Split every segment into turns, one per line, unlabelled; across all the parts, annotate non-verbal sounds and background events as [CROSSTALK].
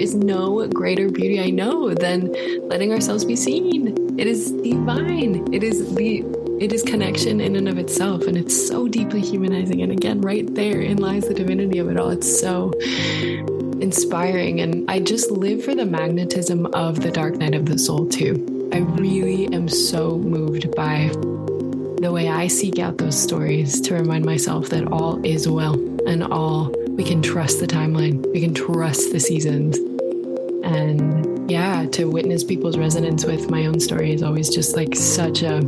is no greater beauty I know than letting ourselves be seen. It is divine. It is the it is connection in and of itself and it's so deeply humanizing and again right therein lies the divinity of it all. It's so inspiring and I just live for the magnetism of the dark night of the soul too. I really am so moved by the way I seek out those stories to remind myself that all is well and all we can trust the timeline, we can trust the seasons. And yeah, to witness people's resonance with my own story is always just like such a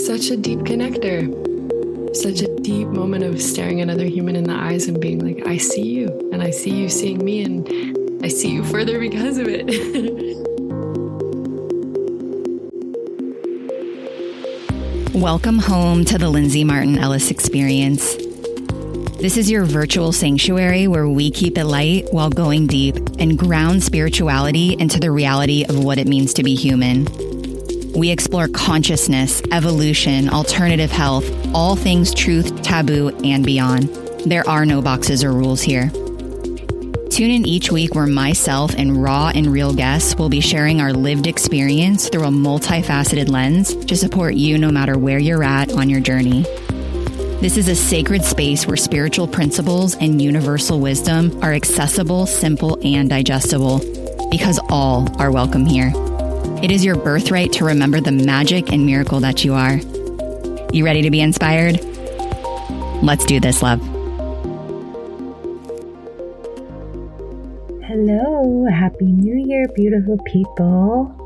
such a deep connector. Such a deep moment of staring another human in the eyes and being like, I see you, and I see you seeing me, and I see you further because of it. [LAUGHS]
Welcome home to the Lindsay Martin Ellis Experience. This is your virtual sanctuary where we keep it light while going deep and ground spirituality into the reality of what it means to be human. We explore consciousness, evolution, alternative health, all things truth, taboo, and beyond. There are no boxes or rules here. Tune in each week where myself and raw and real guests will be sharing our lived experience through a multifaceted lens to support you no matter where you're at on your journey. This is a sacred space where spiritual principles and universal wisdom are accessible, simple, and digestible because all are welcome here. It is your birthright to remember the magic and miracle that you are. You ready to be inspired? Let's do this, love.
Hello, Happy New Year, beautiful people.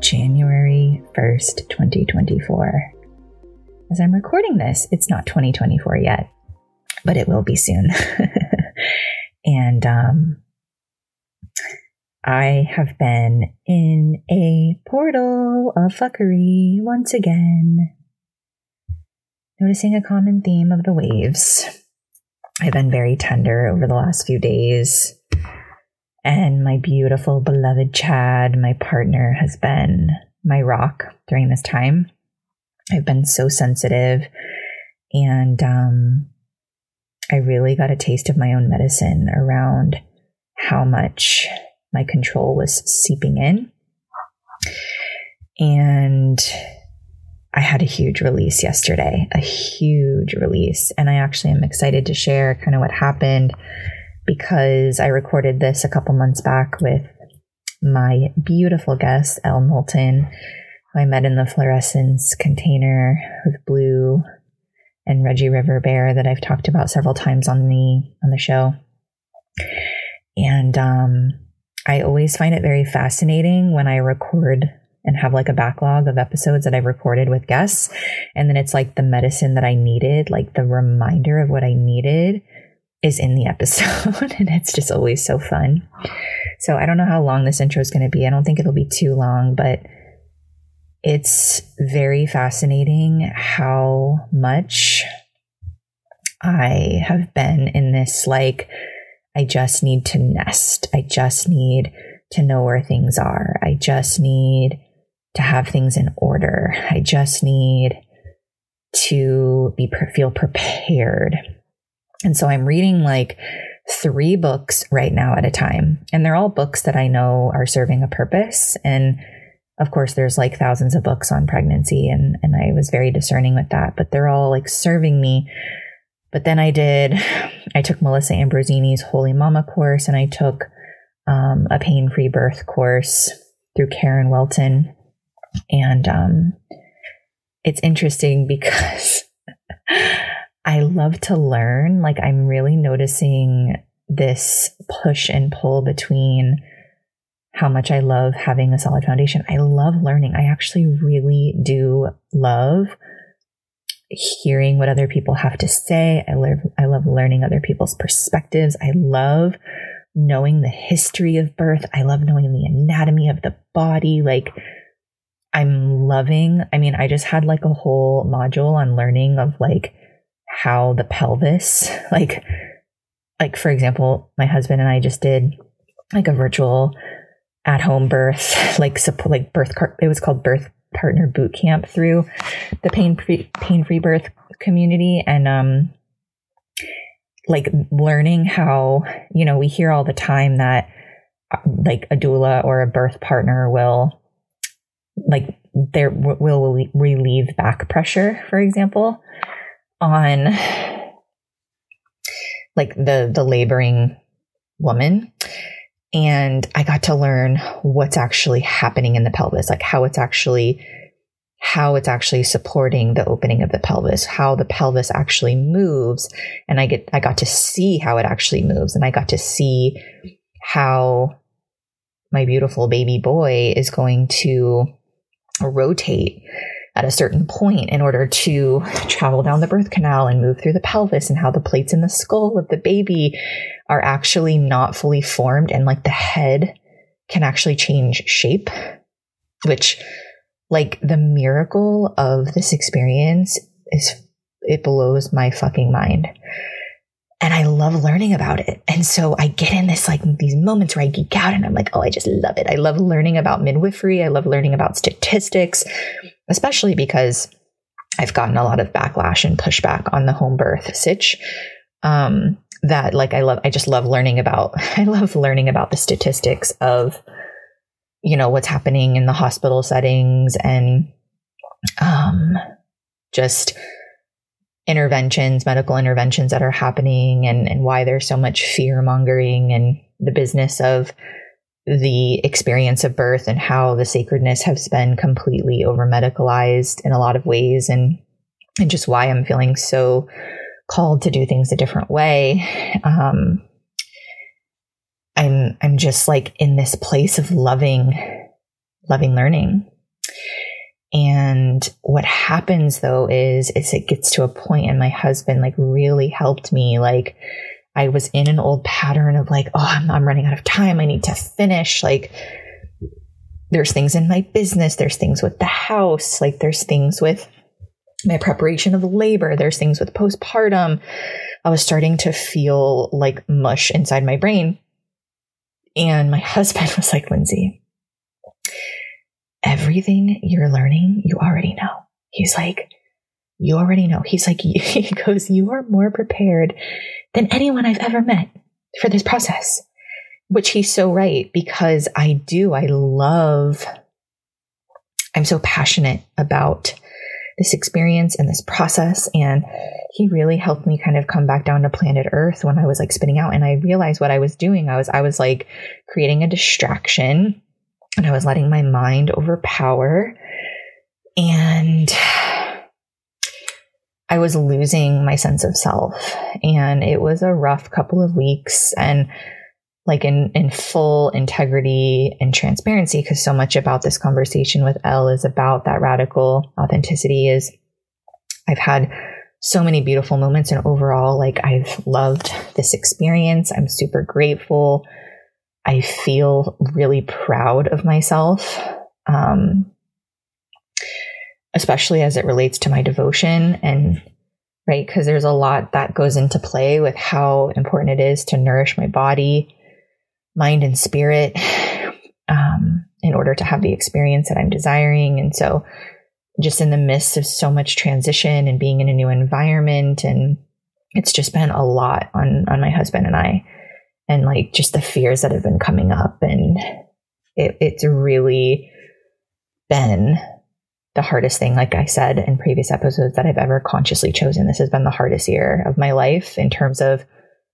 January 1st, 2024. As I'm recording this, it's not 2024 yet, but it will be soon. [LAUGHS] and um, I have been in a portal of fuckery once again. Noticing a common theme of the waves. I've been very tender over the last few days and my beautiful, beloved Chad, my partner, has been my rock during this time. I've been so sensitive and um, I really got a taste of my own medicine around how much my control was seeping in. And I had a huge release yesterday, a huge release. And I actually am excited to share kind of what happened because I recorded this a couple months back with my beautiful guest, Elle Knowlton, I met in the fluorescence container with Blue and Reggie River Bear that I've talked about several times on the on the show. And um, I always find it very fascinating when I record and have like a backlog of episodes that I've recorded with guests. And then it's like the medicine that I needed, like the reminder of what I needed is in the episode [LAUGHS] and it's just always so fun. So I don't know how long this intro is going to be. I don't think it'll be too long, but it's very fascinating how much I have been in this like I just need to nest. I just need to know where things are. I just need to have things in order. I just need to be feel prepared and so I'm reading like three books right now at a time. And they're all books that I know are serving a purpose. And of course, there's like thousands of books on pregnancy, and, and I was very discerning with that, but they're all like serving me. But then I did, [SIGHS] I took Melissa Ambrosini's Holy Mama course, and I took um, a pain free birth course through Karen Welton. And um, it's interesting [LAUGHS] because I love to learn. Like I'm really noticing this push and pull between how much I love having a solid foundation. I love learning. I actually really do love hearing what other people have to say. I love I love learning other people's perspectives. I love knowing the history of birth. I love knowing the anatomy of the body. Like I'm loving, I mean, I just had like a whole module on learning of like how the pelvis, [LAUGHS] like, like for example, my husband and I just did like a virtual at home birth, [LAUGHS] like like birth. It was called birth partner boot camp through the pain free pain free birth community, and um, like learning how, you know, we hear all the time that uh, like a doula or a birth partner will like there will relieve back pressure, for example, on like the the laboring woman and I got to learn what's actually happening in the pelvis, like how it's actually how it's actually supporting the opening of the pelvis, how the pelvis actually moves. And I get, I got to see how it actually moves. And I got to see how my beautiful baby boy is going to rotate at a certain point in order to travel down the birth canal and move through the pelvis and how the plates in the skull of the baby are actually not fully formed and like the head can actually change shape, which like the miracle of this experience is it blows my fucking mind. And I love learning about it. And so I get in this like these moments where I geek out and I'm like, oh, I just love it. I love learning about midwifery. I love learning about statistics, especially because I've gotten a lot of backlash and pushback on the home birth sitch. Um, that like I love, I just love learning about, [LAUGHS] I love learning about the statistics of you know, what's happening in the hospital settings and um, just interventions, medical interventions that are happening and, and why there's so much fear mongering and the business of the experience of birth and how the sacredness has been completely over medicalized in a lot of ways and and just why I'm feeling so called to do things a different way. Um, I'm I'm just like in this place of loving loving learning. And what happens though is is it gets to a point and my husband like really helped me like I was in an old pattern of like, oh, I'm, I'm running out of time. I need to finish. Like, there's things in my business. There's things with the house. Like, there's things with my preparation of labor. There's things with postpartum. I was starting to feel like mush inside my brain. And my [LAUGHS] husband was like, Lindsay, everything you're learning, you already know. He's like, you already know. He's like, [LAUGHS] he goes, you are more prepared than anyone I've ever met for this process, which he's so right because I do. I love, I'm so passionate about this experience and this process. And he really helped me kind of come back down to planet Earth when I was like spinning out. And I realized what I was doing. I was, I was like creating a distraction and I was letting my mind overpower. And I was losing my sense of self. And it was a rough couple of weeks. And like in in full integrity and transparency because so much about this conversation with Elle is about that radical authenticity is I've had so many beautiful moments and overall like I've loved this experience. I'm super grateful. I feel really proud of myself. Um, especially as it relates to my devotion and right because there's a lot that goes into play with how important it is to nourish my body mind and spirit um, in order to have the experience that I'm desiring. And so, just in the midst of so much transition and being in a new environment, and it's just been a lot on on my husband and I, and like just the fears that have been coming up, and it, it's really been the hardest thing, like I said in previous episodes, that I've ever consciously chosen. This has been the hardest year of my life in terms of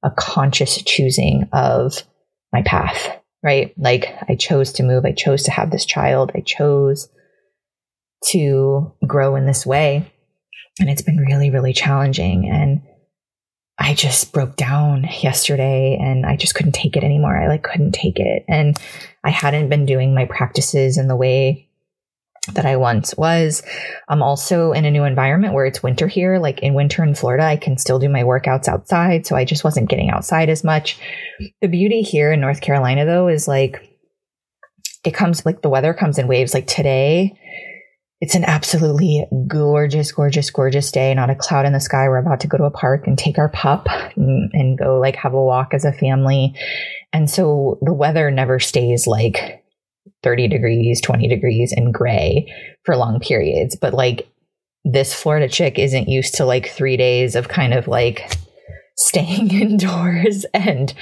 a conscious choosing of my path, right? Like I chose to move. I chose to have this child. I chose to grow in this way. And it's been really, really challenging. And I just broke down yesterday and I just couldn't take it anymore. I like couldn't take it. And I hadn't been doing my practices in the way that I once was. I'm also in a new environment where it's winter here. Like in winter in Florida, I can still do my workouts outside. So I just wasn't getting outside as much. The beauty here in North Carolina, though, is like it comes like the weather comes in waves. Like today, it's an absolutely gorgeous, gorgeous, gorgeous day. Not a cloud in the sky. We're about to go to a park and take our pup and, and go like have a walk as a family. And so the weather never stays like 30 degrees, 20 degrees and gray for long periods. But like this Florida chick isn't used to like three days of kind of like [LAUGHS] staying [LAUGHS] indoors and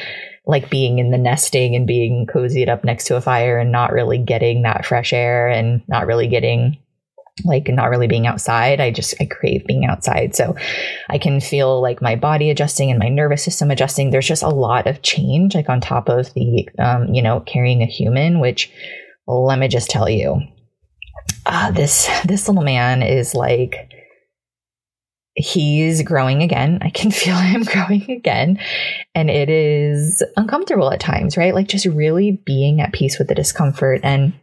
like being in the nesting and being cozied up next to a fire and not really getting that fresh air and not really getting like not really being outside. I just I crave being outside. So I can feel like my body adjusting and my nervous system adjusting. There's just a lot of change like on top of the um, you know, carrying a human, which let me just tell you. Uh, this this little man is like he's growing again. I can [LAUGHS] feel him growing again. And it is uncomfortable at times, right? Like just really being at peace with the discomfort. And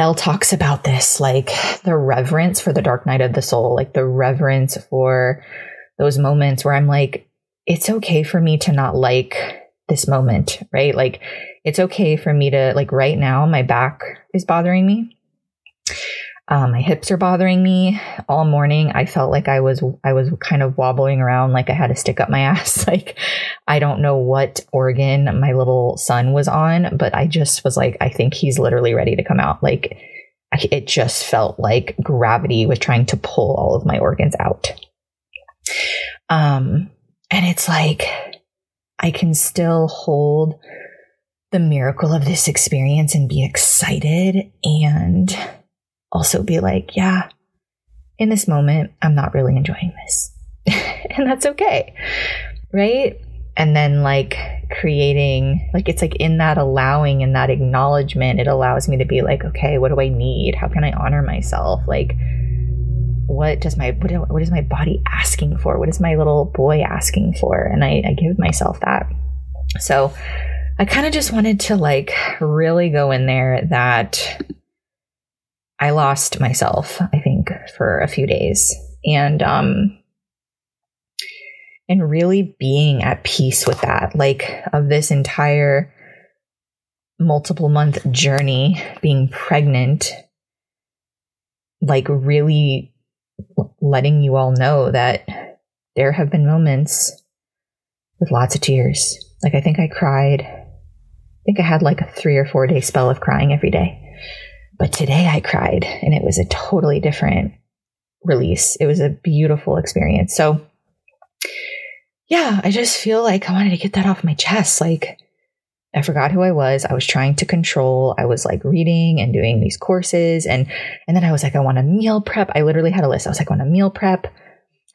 Elle talks about this, like the reverence for the dark night of the soul, like the reverence for those moments where I'm like, it's okay for me to not like this moment, right? Like, it's okay for me to, like, right now, my back is bothering me. Um, my hips are bothering me all morning. I felt like I was I was kind of wobbling around, like I had to stick up my [LAUGHS] ass. like I don't know what organ my little son was on, but I just was like, I think he's literally ready to come out. Like it just felt like gravity was trying to pull all of my organs out. Um, and it's like I can still hold the miracle of this experience and be excited and also be like, yeah, in this moment, I'm not really enjoying this. [LAUGHS] and that's okay. Right. And then, like, creating, like, it's like in that allowing and that acknowledgement, it allows me to be like, okay, what do I need? How can I honor myself? Like, what does my what, what is my body asking for? What is my little boy asking for? And I, I give myself that. So I kind of just wanted to like really go in there that I lost myself, I think, for a few days. And um and really being at peace with that, like of this entire multiple month journey being pregnant, like really letting you all know that there have been moments with lots of tears. Like I think I cried. I think I had like a three or four day spell of crying every day. But today I cried and it was a totally different release. It was a beautiful experience. So, yeah, I just feel like I wanted to get that off my chest. Like, I forgot who I was. I was trying to control. I was like reading and doing these courses and and then I was like I want to meal prep. I literally had a list. I was like I want to meal prep.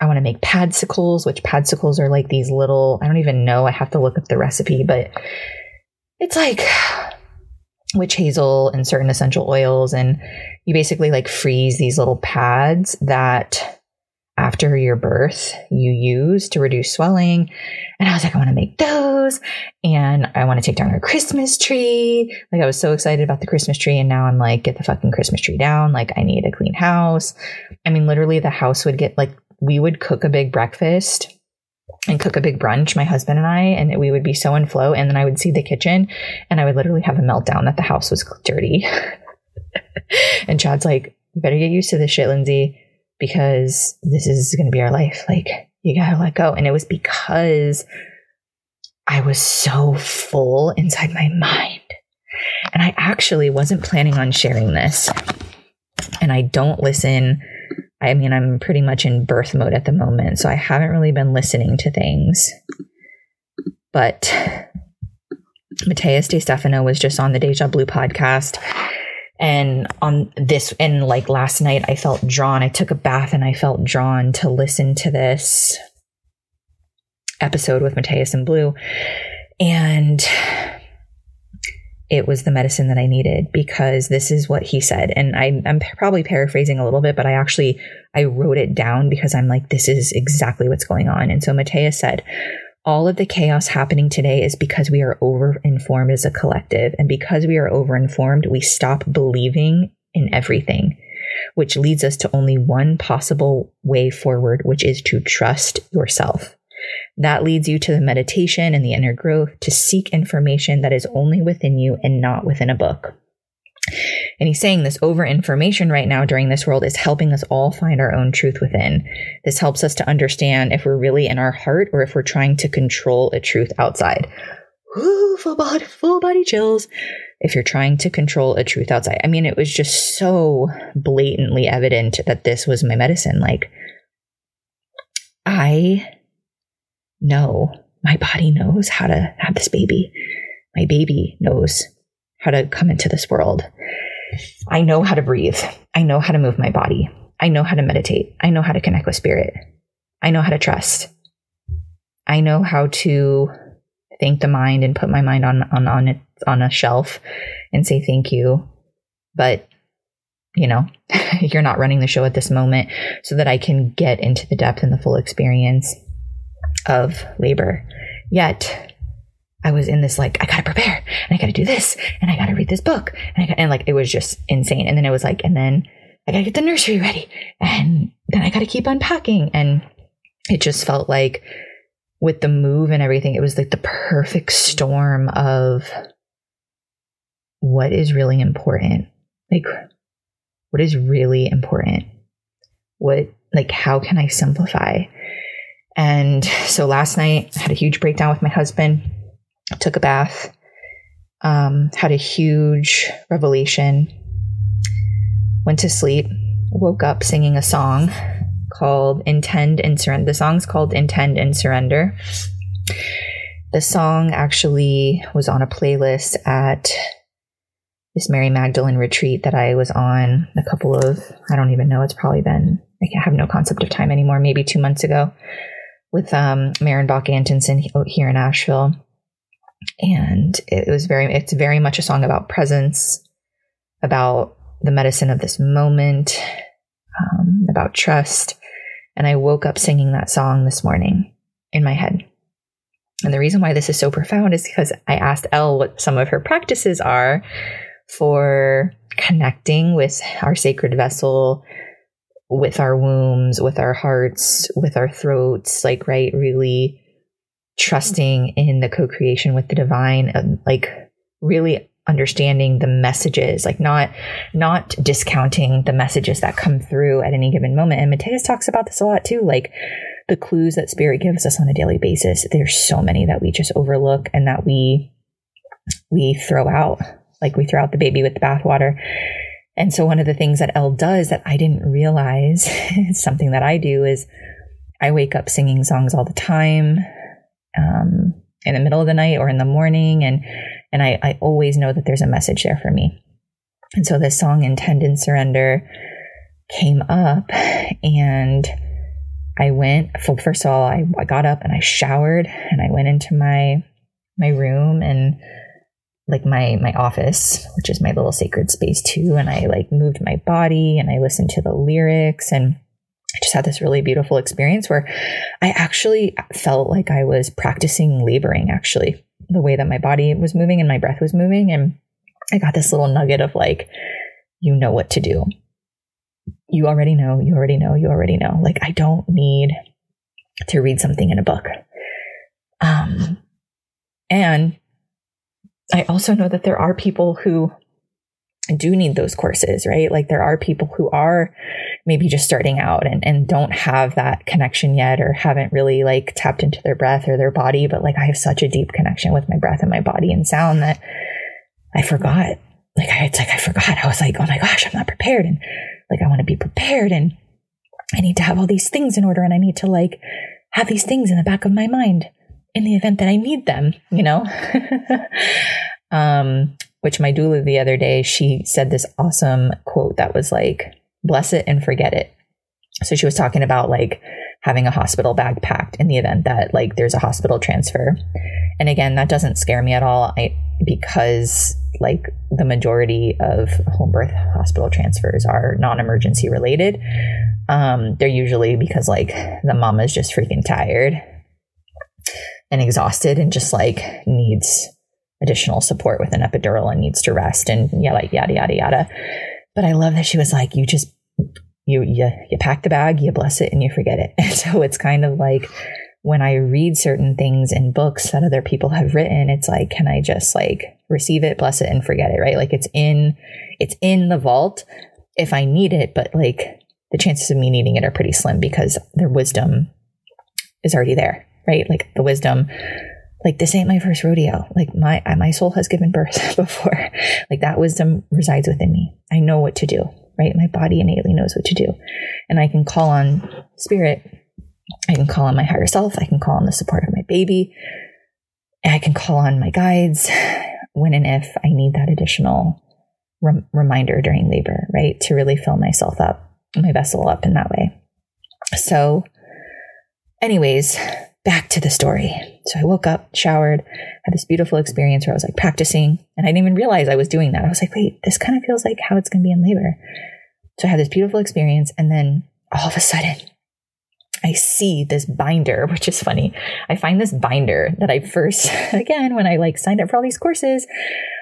I want to make padsicles, which padsicles are like these little I don't even know. I have to look up the recipe, but it's like witch hazel and certain essential oils and you basically like freeze these little pads that after your birth you use to reduce swelling. And i was like i want to make those and i want to take down our christmas tree. Like i was so excited about the christmas tree and now i'm like get the fucking christmas tree down. Like i need a clean house. I mean literally the house would get like we would cook a big breakfast and cook a big brunch, my husband and I, and we would be so in flow. And then I would see the kitchen and I would literally have a meltdown that the house was dirty. [LAUGHS] and Chad's like, you better get used to this shit, Lindsay, because this is going to be our life. Like, you got to let go. And it was because I was so full inside my mind. And I actually wasn't planning on sharing this. And I don't listen I mean, I'm pretty much in birth mode at the moment, so I haven't really been listening to things. But Matías De Stefano was just on the Deja Blue podcast. And on this, and like last night, I felt drawn. I took a bath and I felt drawn to listen to this episode with Matías and Blue. And it was the medicine that I needed because this is what he said. And I, am probably paraphrasing a little bit, but I actually I wrote it down because I'm like, this is exactly what's going on. And so Matías said, all of the chaos happening today is because we are over-informed as a collective. And because we are over-informed, we stop believing in everything, which leads us to only one possible way forward, which is to trust yourself. That leads you to the meditation and the inner growth to seek information that is only within you and not within a book. And he's saying this over information right now during this world is helping us all find our own truth within. This helps us to understand if we're really in our heart or if we're trying to control a truth outside. Ooh, full body, full body chills. If you're trying to control a truth outside. I mean, it was just so blatantly evident that this was my medicine. Like, I no, my body knows how to have this baby. My baby knows how to come into this world. I know how to breathe. I know how to move my body. I know how to meditate. I know how to connect with spirit. I know how to trust. I know how to thank the mind and put my mind on on on it on a shelf and say thank you. But you know, [LAUGHS] you're not running the show at this moment so that I can get into the depth and the full experience of labor. Yet I was in this like I gotta prepare and I gotta do this and I gotta read this book and I got, and like it was just insane. And then it was like and then I gotta get the nursery ready and then I gotta keep unpacking and it just felt like with the move and everything, it was like the perfect storm of what is really important. Like, what is really important? What, like, how can I simplify? And so last night, I had a huge breakdown with my husband, took a bath, um, had a huge revelation, went to sleep, woke up singing a song called Intend and Surrender. The song's called Intend and Surrender. The song actually was on a playlist at this Mary Magdalene retreat that I was on a couple of, I don't even know, it's probably been, I have no concept of time anymore, maybe two months ago with um, Maren Bach Antonsen here in Asheville. And it was very, it's very much a song about presence, about the medicine of this moment, um, about trust, and I woke up singing that song this morning in my head. And the reason why this is so profound is because I asked Elle what some of her practices are for connecting with our sacred vessel, with our wombs, with our hearts, with our throats, like, right? Really trusting in the co creation with the divine, um, like, really understanding the messages like not not discounting the messages that come through at any given moment and Matías talks about this a lot too like the clues that spirit gives us on a daily basis there's so many that we just overlook and that we we throw out like we throw out the baby with the bathwater and so one of the things that Elle does that I didn't realize is [LAUGHS] something that I do is I wake up singing songs all the time um, in the middle of the night or in the morning and and I, I always know that there's a message there for me. And so this song, Intend and Surrender, came up and I went, first of all, I, I got up and I showered and I went into my, my room and like my, my office, which is my little sacred space too. And I like moved my body and I listened to the lyrics and I just had this really beautiful experience where I actually felt like I was practicing laboring actually the way that my body was moving and my breath was moving. And I got this little nugget of like, you know what to do. You already know, you already know, you already know. Like, I don't need to read something in a book. Um, and I also know that there are people who do need those courses, right? Like there are people who are maybe just starting out and, and don't have that connection yet or haven't really like tapped into their breath or their body. But like I have such a deep connection with my breath and my body and sound that I forgot. Like I, it's like I forgot. I was like, oh my gosh, I'm not prepared. And like I want to be prepared and I need to have all these things in order and I need to like have these things in the back of my mind in the event that I need them, you know? [LAUGHS] um, which my doula the other day, she said this awesome quote that was like, bless it and forget it. So she was talking about like having a hospital bag packed in the event that like there's a hospital transfer. And again, that doesn't scare me at all I, because like the majority of home birth hospital transfers are non-emergency related. Um, they're usually because like the mom is just freaking tired and exhausted and just like needs additional support with an epidural and needs to rest and yada yada yada yada. But I love that she was like, you just you you you pack the bag, you bless it, and you forget it. [LAUGHS] And so it's kind of like when I read certain things in books that other people have written, it's like, can I just like receive it, bless it, and forget it, right? Like it's in it's in the vault if I need it, but like the chances of me needing it are pretty slim because their wisdom is already there, right? Like the wisdom like this ain't my first rodeo. Like my my soul has given birth [LAUGHS] before. Like that wisdom resides within me. I know what to do, right? My body innately knows what to do. And I can call on spirit. I can call on my higher self. I can call on the support of my baby. I can call on my guides [SIGHS] when and if I need that additional rem- reminder during labor, right? To really fill myself up, my vessel up in that way. So, anyways, back to the story. So I woke up, showered, had this beautiful experience where I was like practicing, and I didn't even realize I was doing that. I was like, wait, this kind of feels like how it's going to be in labor. So I had this beautiful experience, and then all of a sudden, I see this binder, [LAUGHS] which is funny. I find this binder that I first, [LAUGHS] again, when I like signed up for all these courses,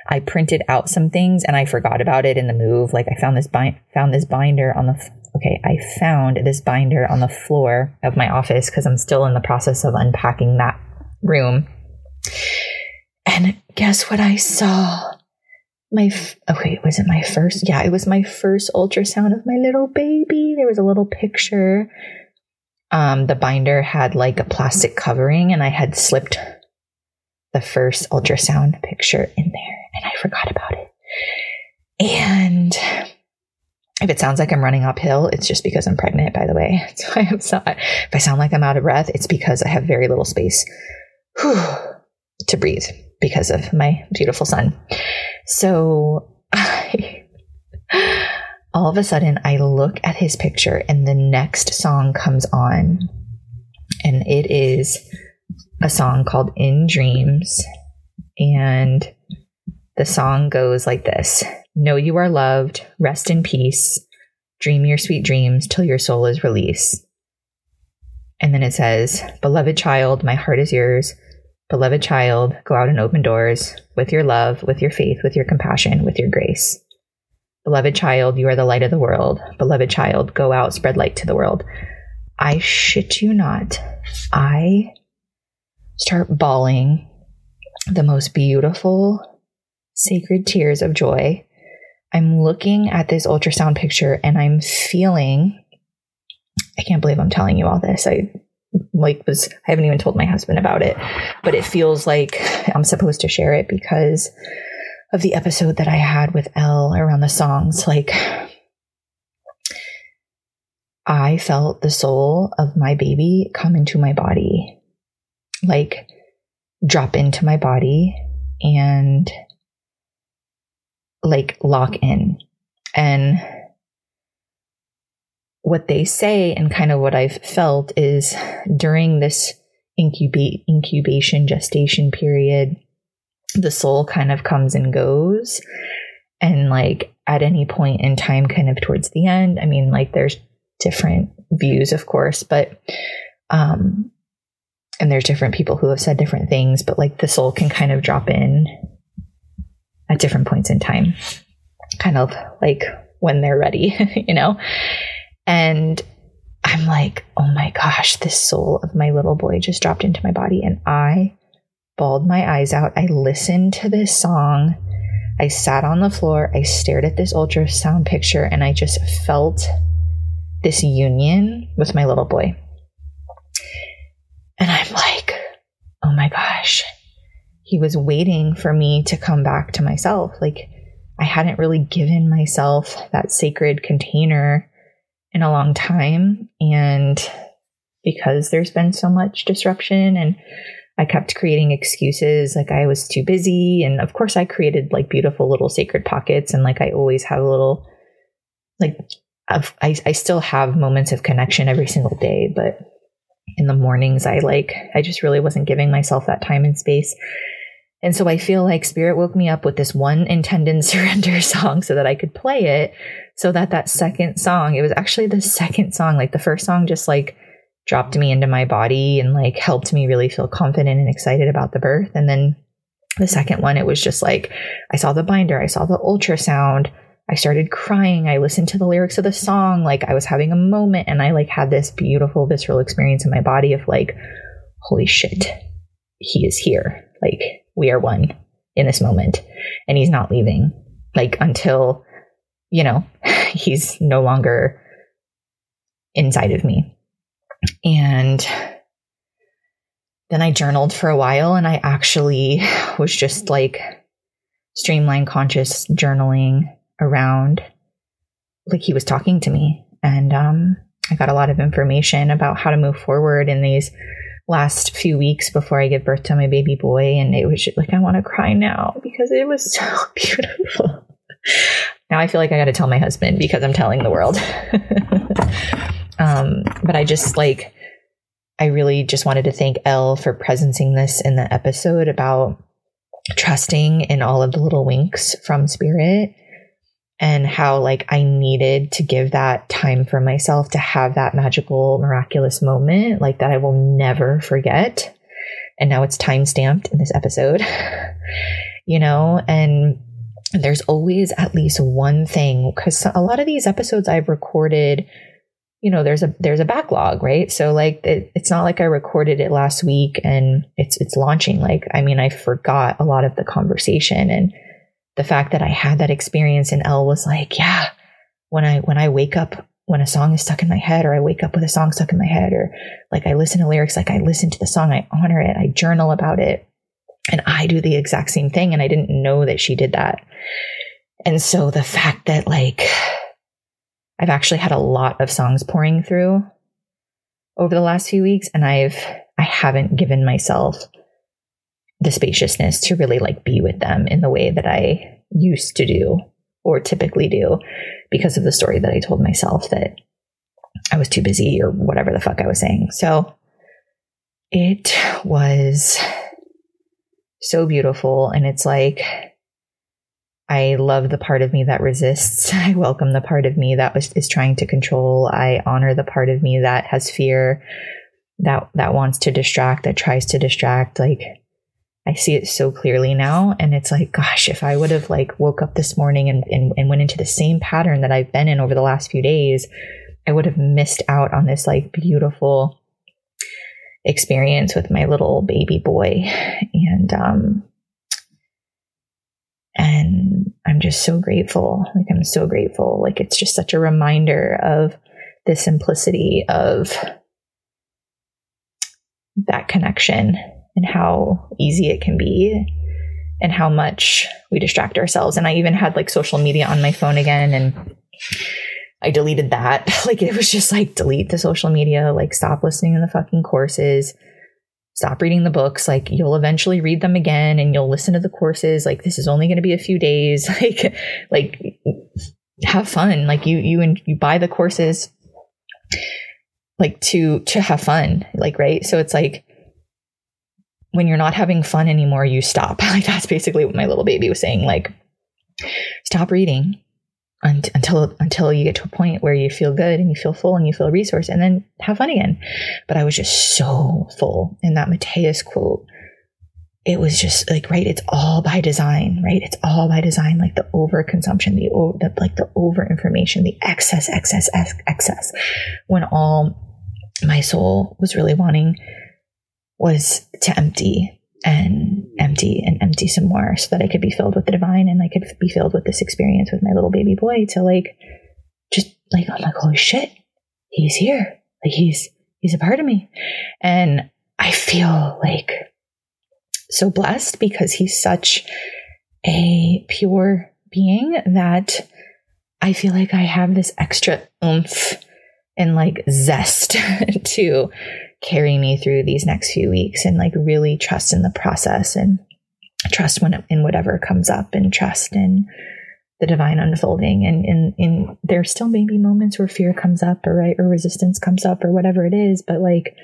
I printed out some things and I forgot about it in the move. Like I found this bind, found this binder on the okay, I found this binder on the floor of my office because I'm still in the process of unpacking that room. And guess what I saw? My, f- okay, was it my first? Yeah, it was my first ultrasound of my little baby. There was a little picture. Um, the binder had like a plastic covering, and I had slipped the first ultrasound picture in there, and I forgot about it. And if it sounds like I'm running uphill, it's just because I'm pregnant, by the way. [LAUGHS] So I am so, if I sound like I'm out of breath, it's because I have very little space whew, to breathe because of my beautiful son. So I, [LAUGHS] all of a sudden, I look at his picture and the next song comes on. And it is a song called In Dreams. And the song goes like this Know you are loved, rest in peace, dream your sweet dreams till your soul is released. And then it says, Beloved child, my heart is yours. Beloved child, go out and open doors with your love, with your faith, with your compassion, with your grace. Beloved child, you are the light of the world. Beloved child, go out, spread light to the world. I shit you not. I start bawling the most beautiful, sacred tears of joy I'm looking at this ultrasound picture and I'm feeling I can't believe I'm telling you all this. I like was I haven't even told my husband about it, but it feels like I'm supposed to share it because of the episode that I had with Elle around the songs like I felt the soul of my baby come into my body. Like drop into my body and like lock in. And what they say and kind of what I've felt is during this incubate incubation gestation period, the soul kind of comes and goes. And like at any point in time, kind of towards the end, I mean, like there's different views, of course, but um and there's different people who have said different things, but like the soul can kind of drop in at different points in time, kind of like when they're ready, [LAUGHS] you know? And I'm like, oh my gosh, this soul of my little boy just dropped into my body. And I bawled my eyes out. I listened to this song. I sat on the floor. I stared at this ultrasound picture and I just felt this union with my little boy. And I'm like, oh my gosh, he was waiting for me to come back to myself. Like I hadn't really given myself that sacred container in a long time. And because there's been so much disruption and I kept creating excuses like I was too busy. And of course, I created like beautiful little sacred pockets. And like I always have a little, like, I've, I, I still have moments of connection every single day. But in the mornings, I like, I just really wasn't giving myself that time and space. And so I feel like Spirit woke me up with this one intended [LAUGHS] surrender song so that I could play it. So that that second song, it was actually the second song, like the first song just like dropped me into my body and like helped me really feel confident and excited about the birth. And then the second one, it was just like I saw the binder, I saw the ultrasound. I started crying. I listened to the lyrics of the song. Like I was having a moment and I like had this beautiful visceral experience in my body of like, holy shit, he is here. Like we are one in this moment. And he's not leaving like until you know [LAUGHS] he's no longer inside of me. And then i journaled for a while and i actually [LAUGHS] was just like streamline conscious journaling around like he was talking to me. And um
I got a lot of information about how to move forward in these last few weeks before I give birth to my baby boy. And it was just, like, I want to cry now because it was so [LAUGHS] beautiful. now I feel like I got to tell my husband because I'm telling the world. [LAUGHS] um, but I just like, I really just wanted to thank Elle for presencing this in the episode about trusting in all of the little winks from spirit and how like I needed to give that time for myself to have that magical miraculous moment like that I will never forget. And now it's time stamped in this episode. [LAUGHS] you know, and there's always at least one thing cuz a lot of these episodes I've recorded you know there's a there's a backlog right so like it, it's not like i recorded it last week and it's it's launching like i mean i forgot a lot of the conversation and the fact that i had that experience and Elle was like yeah when i when i wake up when a song is stuck in my head or i wake up with a song stuck in my head or like i listen to lyrics like i listen to the song i honor it i journal about it and i do the exact same thing and i didn't know that she did that. And so the fact that like I've actually had a lot of songs pouring through over the last few weeks and I've I haven't given myself the spaciousness to really like be with them in the way that I used to do or typically do because of the story that I told myself that I was too busy or whatever the fuck I was saying. So it was so beautiful and it's like I love the part of me that resists. [LAUGHS] I welcome the part of me that was, is trying to control. I honor the part of me that has fear, that that wants to distract, that tries to distract. Like I see it so clearly now, and it's like, gosh, if I would have like woke up this morning and, and and went into the same pattern that I've been in over the last few days, I would have missed out on this like beautiful experience with my little baby boy, and um and I'm just so grateful. Like, I'm so grateful. Like, it's just such a reminder of the simplicity of that connection and how easy it can be and how much we distract ourselves. And I even had like social media on my phone again and I deleted that. [LAUGHS] Like it was just like delete the social media, like stop listening to the fucking courses, stop reading the books. Like you'll eventually read them again and you'll listen to the courses. Like this is only going to be a few days. [LAUGHS] Like like have fun. Like you you and you buy the courses like to to have fun. Like right? So it's like when you're not having fun anymore you stop [LAUGHS] like that's basically what my little baby was saying like stop reading until until you get to a point where you feel good and you feel full and you feel resource, and then have fun again. But I was just so full in that Matías quote. It was just like right. It's all by design, right? It's all by design. Like the overconsumption, the, the like the over information, the excess, excess, excess. When all my soul was really wanting was to empty and empty and empty some more so that I could be filled with the divine and I could be filled with this experience with my little baby boy to like just like I'm like holy shit he's here. Like he's he's a part of me. And I feel like so blessed because he's such a pure being that I feel like I have this extra oomph and like zest [LAUGHS] to carry me through these next few weeks and like really trust in the process and trust when in whatever comes up and trust in the divine unfolding. And in in there still may be moments where fear comes up or right or resistance comes up or whatever it is but like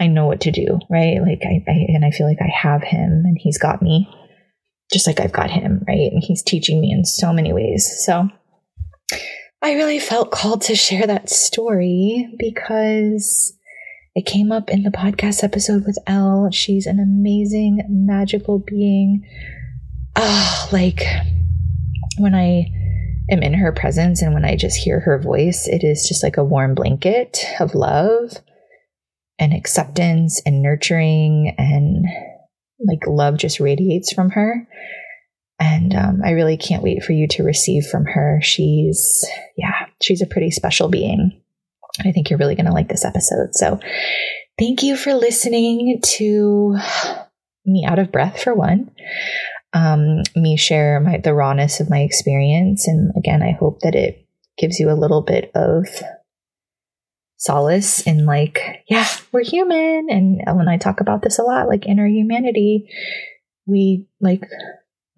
I know what to do right? Like I, I and I feel like I have him and he's got me just like I've got him right? And he's teaching me in so many ways. So I really felt called to share that story because it came up in the podcast episode with Elle. She's an amazing, magical being. Ah, oh, like when I am in her presence and when I just hear her voice, it is just like a warm blanket of love and acceptance and nurturing and like love just radiates from her. And um, I really can't wait for you to receive from her. She's, yeah, she's a pretty special being. I think you're really going to like this episode. So thank you for listening to me out of breath for one. Um, me share my, the rawness of my experience. And again, I hope that it gives you a little bit of solace in like, yeah, we're human. And Ellen and I talk about this a lot. Like in our humanity, we like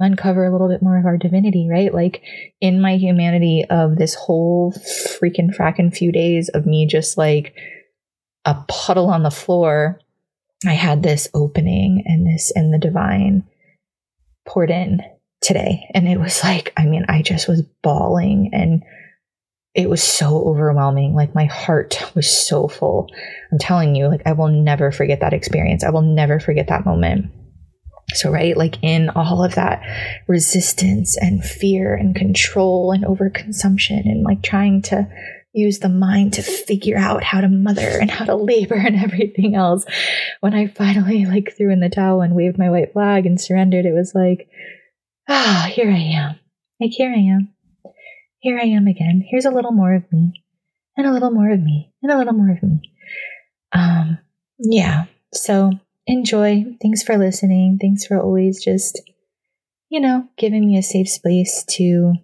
uncover a little bit more of our divinity, right? Like in my humanity of this whole freaking fracking few days of me just like a puddle on the floor, I had this opening and this and the divine poured in today. And it was like, I mean, I just was bawling and it was so overwhelming. Like my heart was so full. I'm telling you, like I will never forget that experience. I will never forget that moment. So, right, like in all of that resistance and fear and control and overconsumption and like trying to use the mind to figure out how to mother and how to labor and everything else. When I finally like threw in the towel and waved my white flag and surrendered, it was like, ah, here I am. Like, here I am here I am again. Here's a little more of me, and a little more of me, and a little more of me. Um, yeah. So enjoy. Thanks for listening. Thanks for always just, you know, giving me a safe space to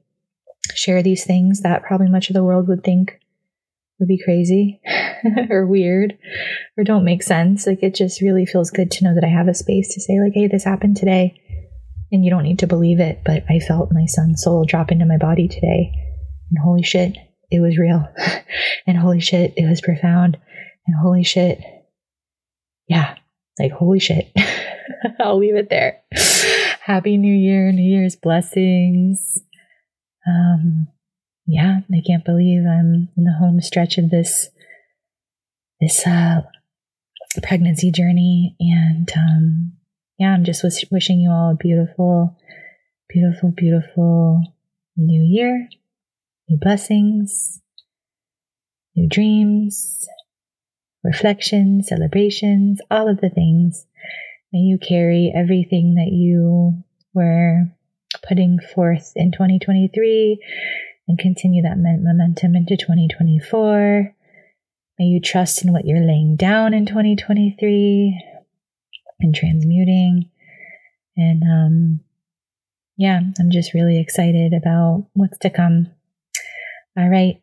share these things that probably much of the world would think would be crazy [LAUGHS] or weird or don't make sense. Like it just really feels good to know that I have a space to say, like, hey, this happened today. And you don't need to believe it, but I felt my son's soul drop into my body today. And holy shit, it was real. [LAUGHS] and holy shit, it was profound. And holy shit, yeah, like holy shit. [LAUGHS] I'll leave it there. Happy New Year, New Year's blessings. Um, yeah, I can't believe I'm in the home stretch of this this uh, pregnancy journey, and um, yeah, I'm just wish- wishing you all a beautiful, beautiful, beautiful New Year new blessings, new dreams, reflections, celebrations, all of the things. May you carry everything that you were putting forth in 2023 and continue that momentum into 2024. May you trust in what you're laying down in 2023 and transmuting. And um, yeah, I'm just really excited about what's to come. All right.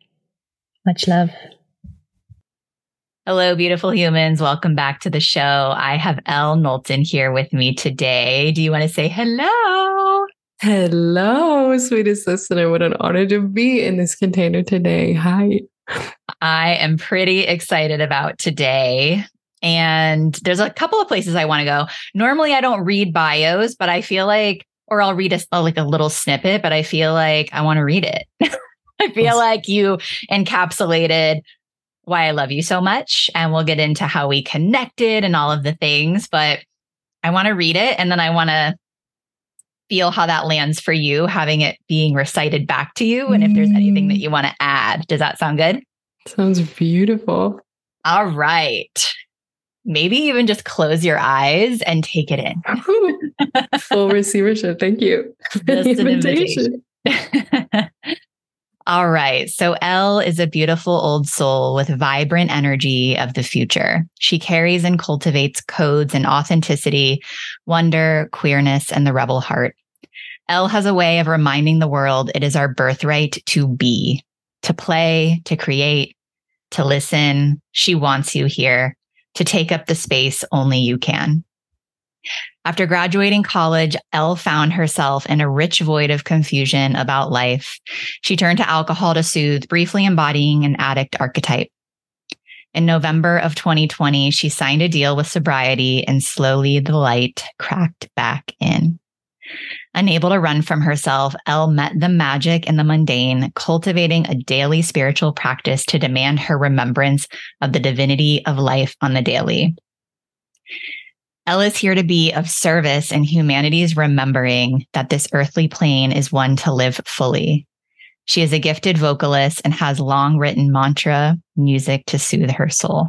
Much love.
Hello, beautiful humans. Welcome back to the show. I have Elle Knowlton here with me today. Do you want to say hello?
Hello, sweetest listener. What an honor to be in this container today. Hi.
I am pretty excited about today. And there's a couple of places I want to go. Normally, I don't read bios, but I feel like, or I'll read a, like a little snippet, but I feel like I want to read it. [LAUGHS] I feel like you encapsulated why I love you so much. And we'll get into how we connected and all of the things. But I want to read it and then I want to feel how that lands for you, having it being recited back to you. And if there's anything that mm. you want to add, does that sound good?
Sounds beautiful.
All right. Maybe even just close your eyes and take it in. [LAUGHS]
Full receivership. Thank you.
Just an [LAUGHS] invitation. [LAUGHS] All right. So Elle is a beautiful old soul with vibrant energy of the future. She carries and cultivates codes and authenticity, wonder, queerness, and the rebel heart. Elle has a way of reminding the world it is our birthright to be, to play, to create, to listen. She wants you here, to take up the space only you can. After graduating college, Elle found herself in a rich void of confusion about life. She turned to alcohol to soothe, briefly embodying an addict archetype. In November of 2020, she signed a deal with sobriety and slowly the light cracked back in. Unable to run from herself, Elle met the magic in the mundane, cultivating a daily spiritual practice to demand her remembrance of the divinity of life on the daily. Elle is here to be of service in humanity's remembering that this earthly plane is one to live fully. She is a gifted vocalist and has long written mantra music to soothe her soul.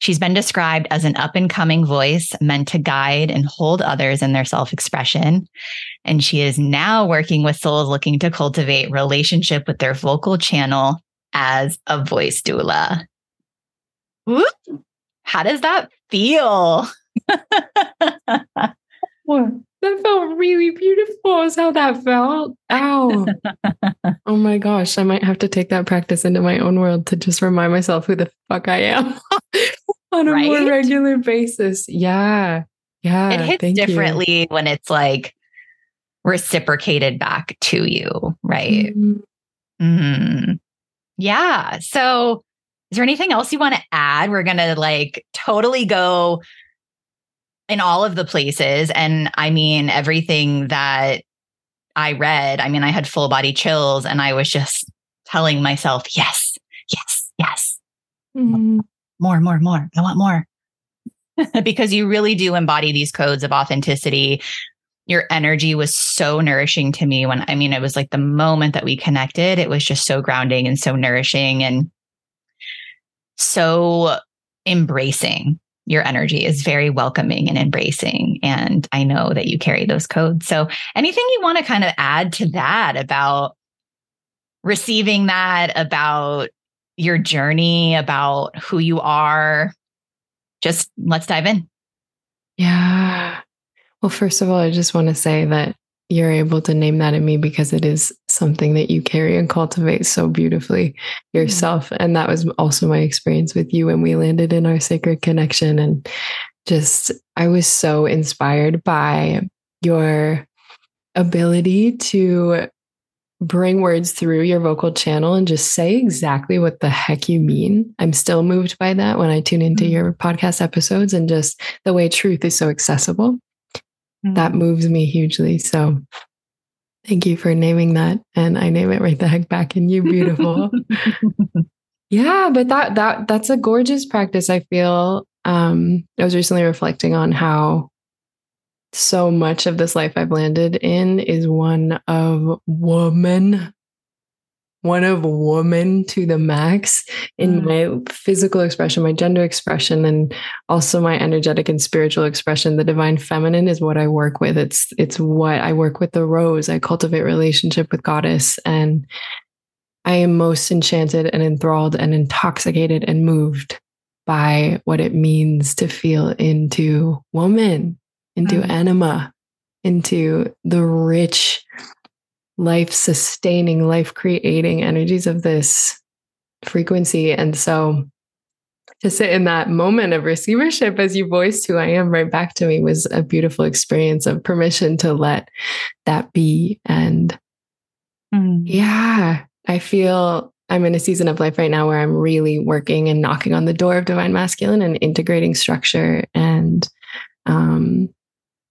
She's been described as an up and coming voice meant to guide and hold others in their self expression. And she is now working with souls looking to cultivate relationship with their vocal channel as a voice doula. Whoop. How does that feel?
That felt really beautiful is how that felt. Ow. [LAUGHS] oh my gosh. I might have to take that practice into my own world to just remind myself who the fuck I am [LAUGHS] on a right? more regular basis. Yeah. Yeah.
It hits differently you. when it's like reciprocated back to you. Right. Mm-hmm. Mm-hmm. Yeah. So, is there anything else you want to add? We're to like totally go in all of the places. And I mean, everything that I read, I mean, I had full body chills and I was just telling myself, yes, yes, yes. Mm-hmm. More, more, more. I want more. [LAUGHS] because you really do embody these codes of authenticity. Your energy was so nourishing to me when I mean, it was like the moment that we connected, it was just so grounding and so nourishing and so embracing your energy is very welcoming and embracing. And I know that you carry those codes. So, anything you want to kind of add to that about receiving that, about your journey, about who you are? Just let's dive in.
Yeah. Well, first of all, I just want to say that you're able to name that in me because it is something that you carry and cultivate so beautifully mm-hmm. yourself. Mm-hmm. And that was also my experience with you when we landed in our sacred connection. And just, I was so inspired by your ability to bring words through your vocal channel and just say exactly what the heck you mean. I'm still moved by that when I tune into mm-hmm. your podcast episodes and just the way truth is so accessible mm-hmm. that moves me hugely. So thank you for naming that. And I name it right the heck back in you, beautiful. [LAUGHS] yeah, but that that that's a gorgeous practice. I feel. Um, I was recently reflecting on how so much of this life I've landed in is one of woman one of woman to the max in mm. my physical expression, my gender expression, and also my energetic and spiritual expression. The divine feminine is what I work with. It's it's what I work with the rose. I cultivate relationship with goddess, and I am most enchanted and enthralled and intoxicated and moved by what it means to feel into woman, into mm. anima, into the rich life sustaining, life creating energies of this frequency. And so to sit in that moment of receivership as you voiced who I am right back to me was a beautiful experience of permission to let that be. And mm. yeah, I feel I'm in a season of life right now where I'm really working and knocking on the door of divine masculine and integrating structure and um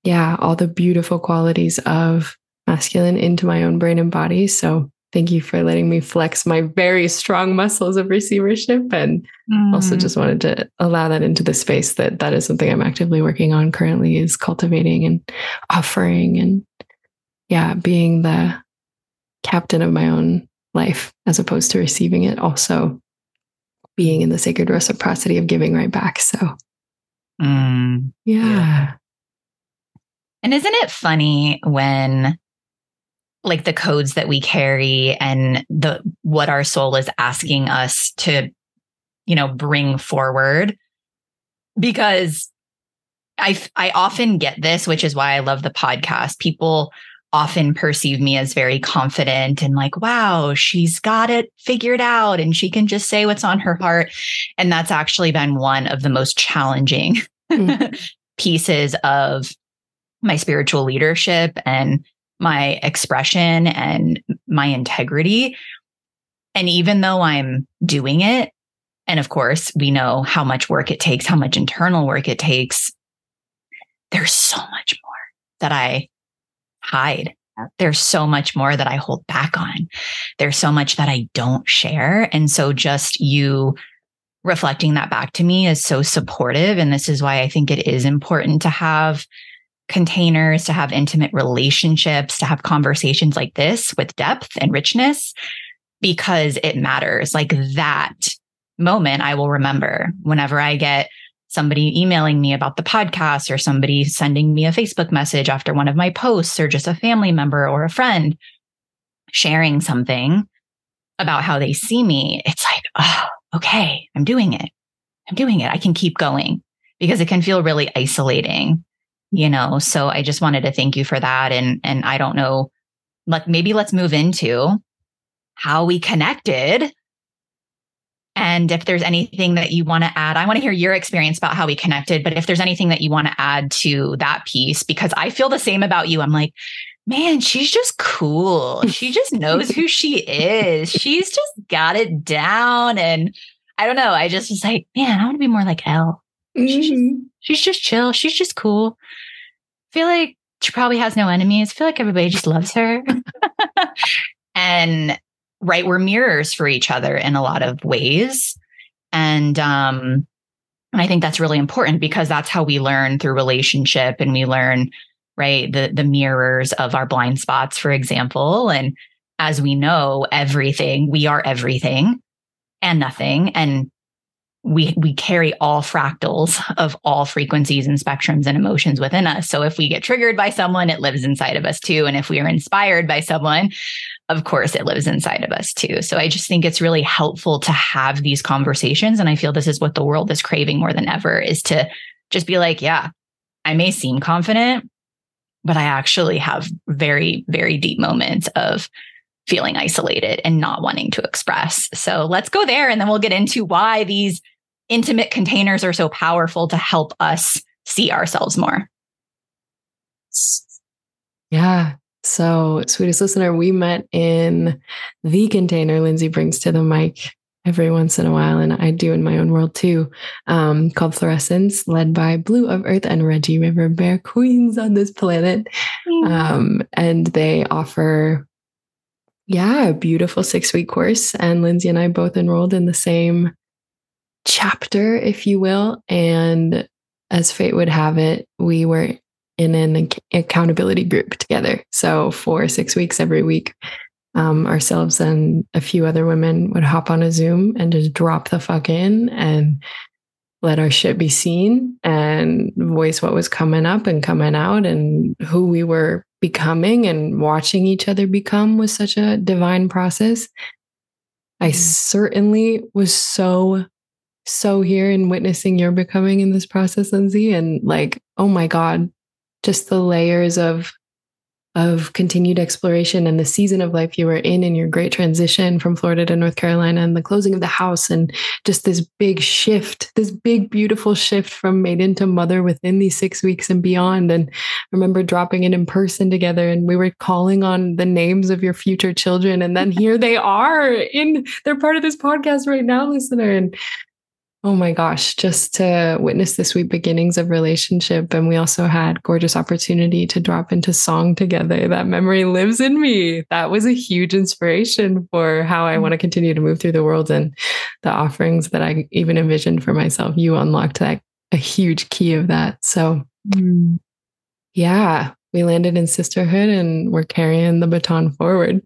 yeah, all the beautiful qualities of masculine into my own brain and body. So thank you for letting me flex my very strong muscles of receivership and mm. also just wanted to allow that into the space that that is something I'm actively working on currently is cultivating and offering and yeah, being the captain of my own life as opposed to receiving it also being in the sacred reciprocity of giving right back. So mm. yeah. yeah.
And isn't it funny when like the codes that we carry and the what our soul is asking us to you know bring forward. Because i i often get this which is why i love the podcast. People often perceive me as very confident and like wow she's got it figured out and she can just say what's on her heart. And that's actually been one of the most challenging mm. [LAUGHS] pieces of my spiritual leadership and my expression and my integrity. And even though I'm doing it, and of course, we know how much work it takes, how much internal work it takes, there's so much more that I hide. There's so much more that I hold back on. There's so much that I don't share. And so just you reflecting that back to me is so supportive. And this is why I think it is important to have containers, to have intimate relationships, to have conversations like this with depth and richness because it matters. Like that moment, I will remember whenever I get somebody emailing me about the podcast or somebody sending me a Facebook message after one of my posts or just a family member or a friend sharing something about how they see me. It's like, oh, okay, I'm doing it. I'm doing it. I can keep going because it can feel really isolating you know so i just wanted to thank you for that and and i don't know like maybe let's move into how we connected. And if there's anything that you want to add i want to hear your experience about how we connected but if there's anything that you want to add to that piece because i feel the same about you. I'm like man she's just cool. She [LAUGHS] just knows who she is. She's just got it down. And i don't know i just was like man i want to be more like elle she's, just,
Mhm.
she's just chill she's just cool feel like she probably has no enemies. feel like everybody just loves her. [LAUGHS] and right, we're mirrors for each other in a lot of ways. And um and I think that's really important because that's how we learn through relationship and we learn right the the mirrors of our blind spots for example and as we know everything we are everything and nothing and we we carry all fractals of all frequencies and spectrums and emotions within us. So if we get triggered by someone, it lives inside of us too. And if we are inspired by someone, of course, it lives inside of us too. So I just think it's really helpful to have these conversations. And I feel this is what the world is craving more than ever is to just be like, yeah, I may seem confident, but I actually have very, very deep moments of feeling isolated and not wanting to express. So let's go there and then we'll get into why these intimate containers are so powerful to help us see ourselves more.
Yeah. So, sweetest listener, we met in the container Lindsay brings to the mic every once in a while, and I do in my own world too, um, called Fluorescence, led by Blue of Earth and Reggie River Bear Queens on this planet. Um, and they offer, yeah, a beautiful six week course. And Lindsay and I both enrolled in the same chapter, if you will. And as fate would have it, we were in an accountability group together. So for six weeks every week, um, ourselves and a few other women would hop on a Zoom and just drop the fuck in and let our shit be seen and voice what was coming up and coming out and who we were becoming and watching each other become was such a divine process. I
Mhm.
certainly was so, so here in witnessing your becoming in this process, Lindsay. And like, oh my God, just the layers of of continued exploration and the season of life you were in and your great transition from Florida to North Carolina and the closing of the house and just this big shift, this big beautiful shift from maiden to mother within these 6 weeks and beyond and I remember dropping it in person together and we were calling on the names of your future children and then here they are in they're part of this podcast right now listener and Oh my gosh, just to witness the sweet beginnings of relationship. And we also had gorgeous opportunity to drop into song together. That memory lives in me. That was a huge inspiration for how I want to continue to move through the world and the offerings that I even envisioned for myself. You unlocked that a huge key of that. So mm. yeah, we landed in sisterhood and we're carrying the baton forward.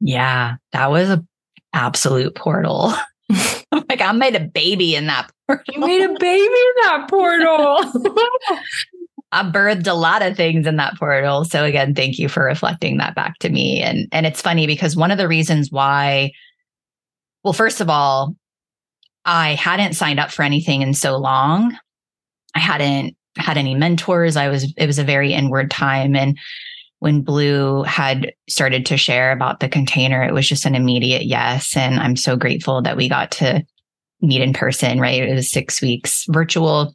Yeah, that was a absolute portal. [LAUGHS] [LAUGHS] like I made a baby in that [LAUGHS] portal.
You made a baby in that portal. [LAUGHS]
I birthed a lot of things in that portal. So again, thank you for reflecting that back to me. And and it's funny because one of the reasons why, well, first of all, I hadn't signed up for anything in so long. I hadn't had any mentors. I was it was a very inward time. And when Blue had started to share about the container, it was just an immediate yes. And I'm so grateful that we got to meet in person, right? It was six weeks virtual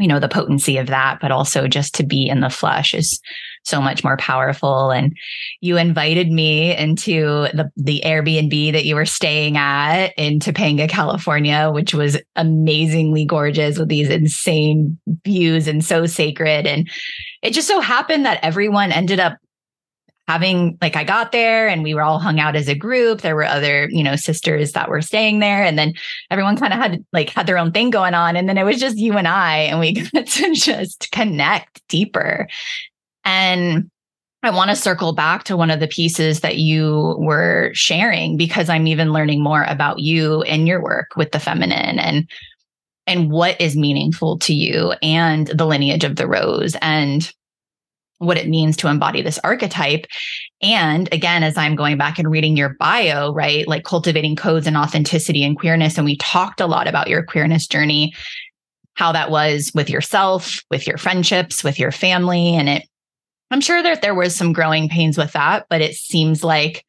you know the potency of that but also just to be in the flesh is so much more powerful. And you invited me into the the Airbnb that you were staying at in Topanga California which was amazingly gorgeous with these insane views and so sacred. And it just so happened that everyone ended up having like I got there and we were all hung out as a group. There were other, you know, sisters that were staying there. And then everyone kind of had like had their own thing going on. And then it was just you and I, and we [LAUGHS] got to just connect deeper. And I want to circle back to one of the pieces that you were sharing because I'm even learning more about you and your work with the feminine and and what is meaningful to you and the lineage of the rose and what it means to embody this archetype. And again, as I'm going back and reading your bio, right, like cultivating codes and authenticity and queerness. And we talked a lot about your queerness journey. how that was with yourself, with your friendships, with your family. And it, I'm sure that there was some growing pains with that, but it seems like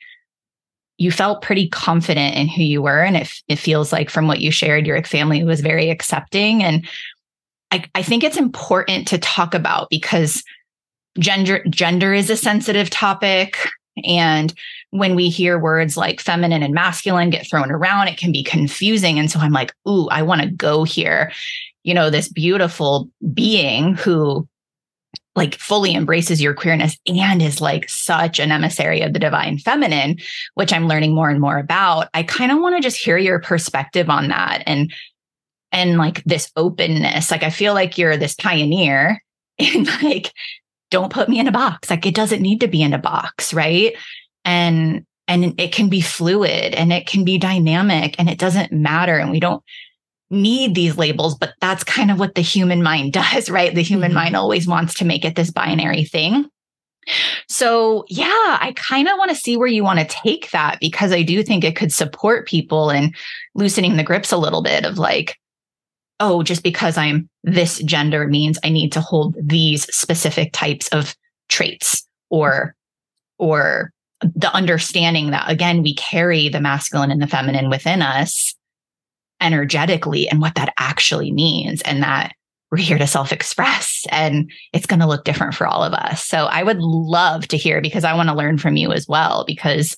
you felt pretty confident in who you were. And it, it feels like from what you shared, your family was very accepting. And I, I think it's important to talk about because gender gender is a sensitive topic. And when we hear words like feminine and masculine get thrown around it can be confusing. And so i'm like ooh i want to go here. You know this beautiful being who like fully embraces your queerness and is like such an emissary of the divine feminine which i'm learning more and more about i kind of want to just hear your perspective on that and and like this openness. Like i feel like you're this pioneer [LAUGHS] in like don't put me in a box. Like it doesn't need to be in a box, right? And and it can be fluid and it can be dynamic and it doesn't matter and we don't need these labels, but that's kind of what the human mind [LAUGHS] does, right? The human mm-hmm. mind always wants to make it this binary thing. So, yeah, I kind of want to see where you want to take that because I do think it could support people in loosening the grips a little bit of like, oh, just because I'm this gender means I need to hold these specific types of traits or, or the understanding that again, we carry the masculine and the feminine within us energetically and what that actually means. And that we're here to self express and it's going to look different for all of us. So I would love to hear because I want to learn from you as well because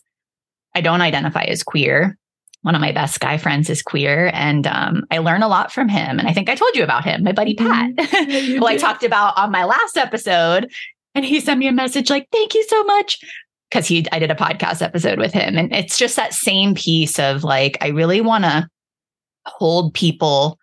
I don't identify as queer one of my best guy friends is queer and um, I learn a lot from him. And I think I told you about him, my buddy mm-hmm. Pat, [LAUGHS] who I talked about on my last episode. And he sent me a message like, thank you so much. Cause he, I did a podcast episode with him. And it's just that same piece of like, I really want to hold people.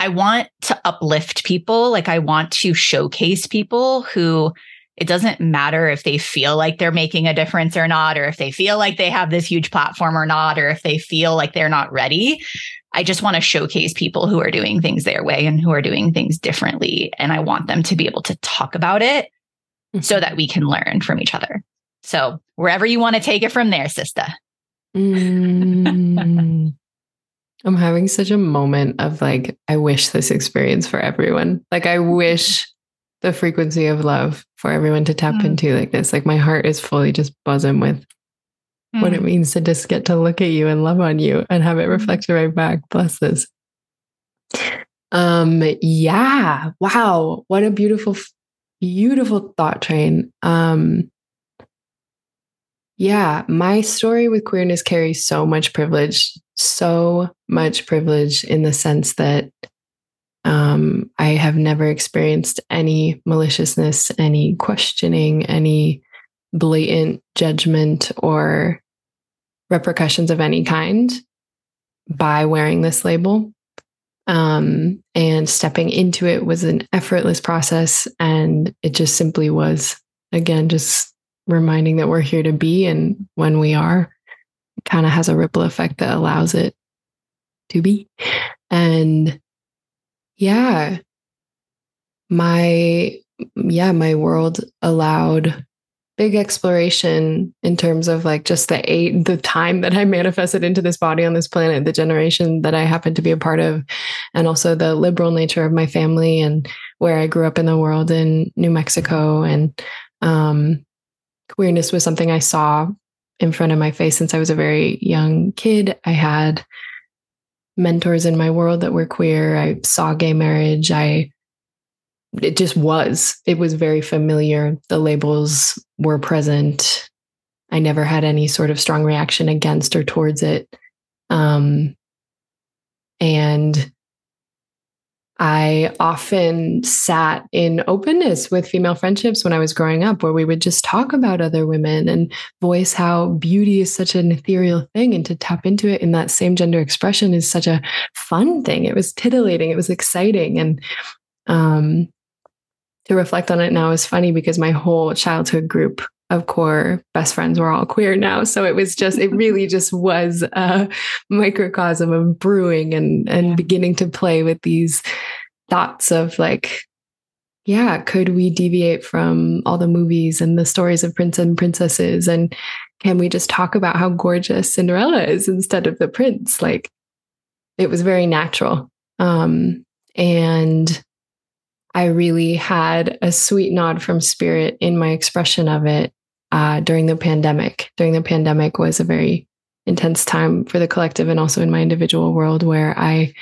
I want to uplift people. Like, I want to showcase people who it doesn't matter if they feel like they're making a difference or not, or if they feel like they have this huge platform or not, or if they feel like they're not ready. I just want to showcase people who are doing things their way and who are doing things differently. And I want them to be able to talk about it mm-hmm. so that we can learn from each other. So wherever you want to take it from there, sister.
mm. [LAUGHS] I'm having such a moment of like, I wish this experience for everyone. Like, I wish the frequency of love for everyone to tap mm. into like this. Like my heart is fully just buzzing with mm. what it mm. means to just get to look at you and love on you and have it mm. reflected right back. Bless this. Um, yeah. Wow. What a beautiful, beautiful thought train. Um, yeah, my story with queerness carries so much privilege, so much privilege in the sense that um, I have never experienced any maliciousness, any questioning, any blatant judgment or repercussions of any kind by wearing this label. Um, and stepping into it was an effortless process. And it just simply was, again, just reminding that we're here to be. And when we are, kind of has a ripple effect that allows it to be. And yeah. My yeah my world allowed big exploration in terms of like just the eight the time that i manifested into this body on this planet the generation that i happen to be a part of and also the liberal nature of my family and where i grew up in the world in new mexico. And um, queerness was something i saw in front of my face since i was a very young kid. I had mentors in my world that were queer. I saw gay marriage. I it just was. It was very familiar. The labels were present. I never had any sort of strong reaction against or towards it. Um, and I often sat in openness with female friendships when I was growing up, where we would just talk about other women and voice how beauty is such an ethereal thing. And to tap into it in that same gender expression is such a fun thing. It was titillating, it was exciting. And um, to reflect on it now is funny because my whole childhood group of core best friends were all queer now. So it was just, it [LAUGHS] really just was a microcosm of brewing and, and yeah. beginning to play with these thoughts of like, yeah, could we deviate from all the movies and the stories of prince and princesses? And can we just talk about how gorgeous Cinderella is instead of the prince? Like it was very natural. Um, And I really had a sweet nod from spirit in my expression of it uh, during the pandemic. During the pandemic was a very intense time for the collective and also in my individual world where I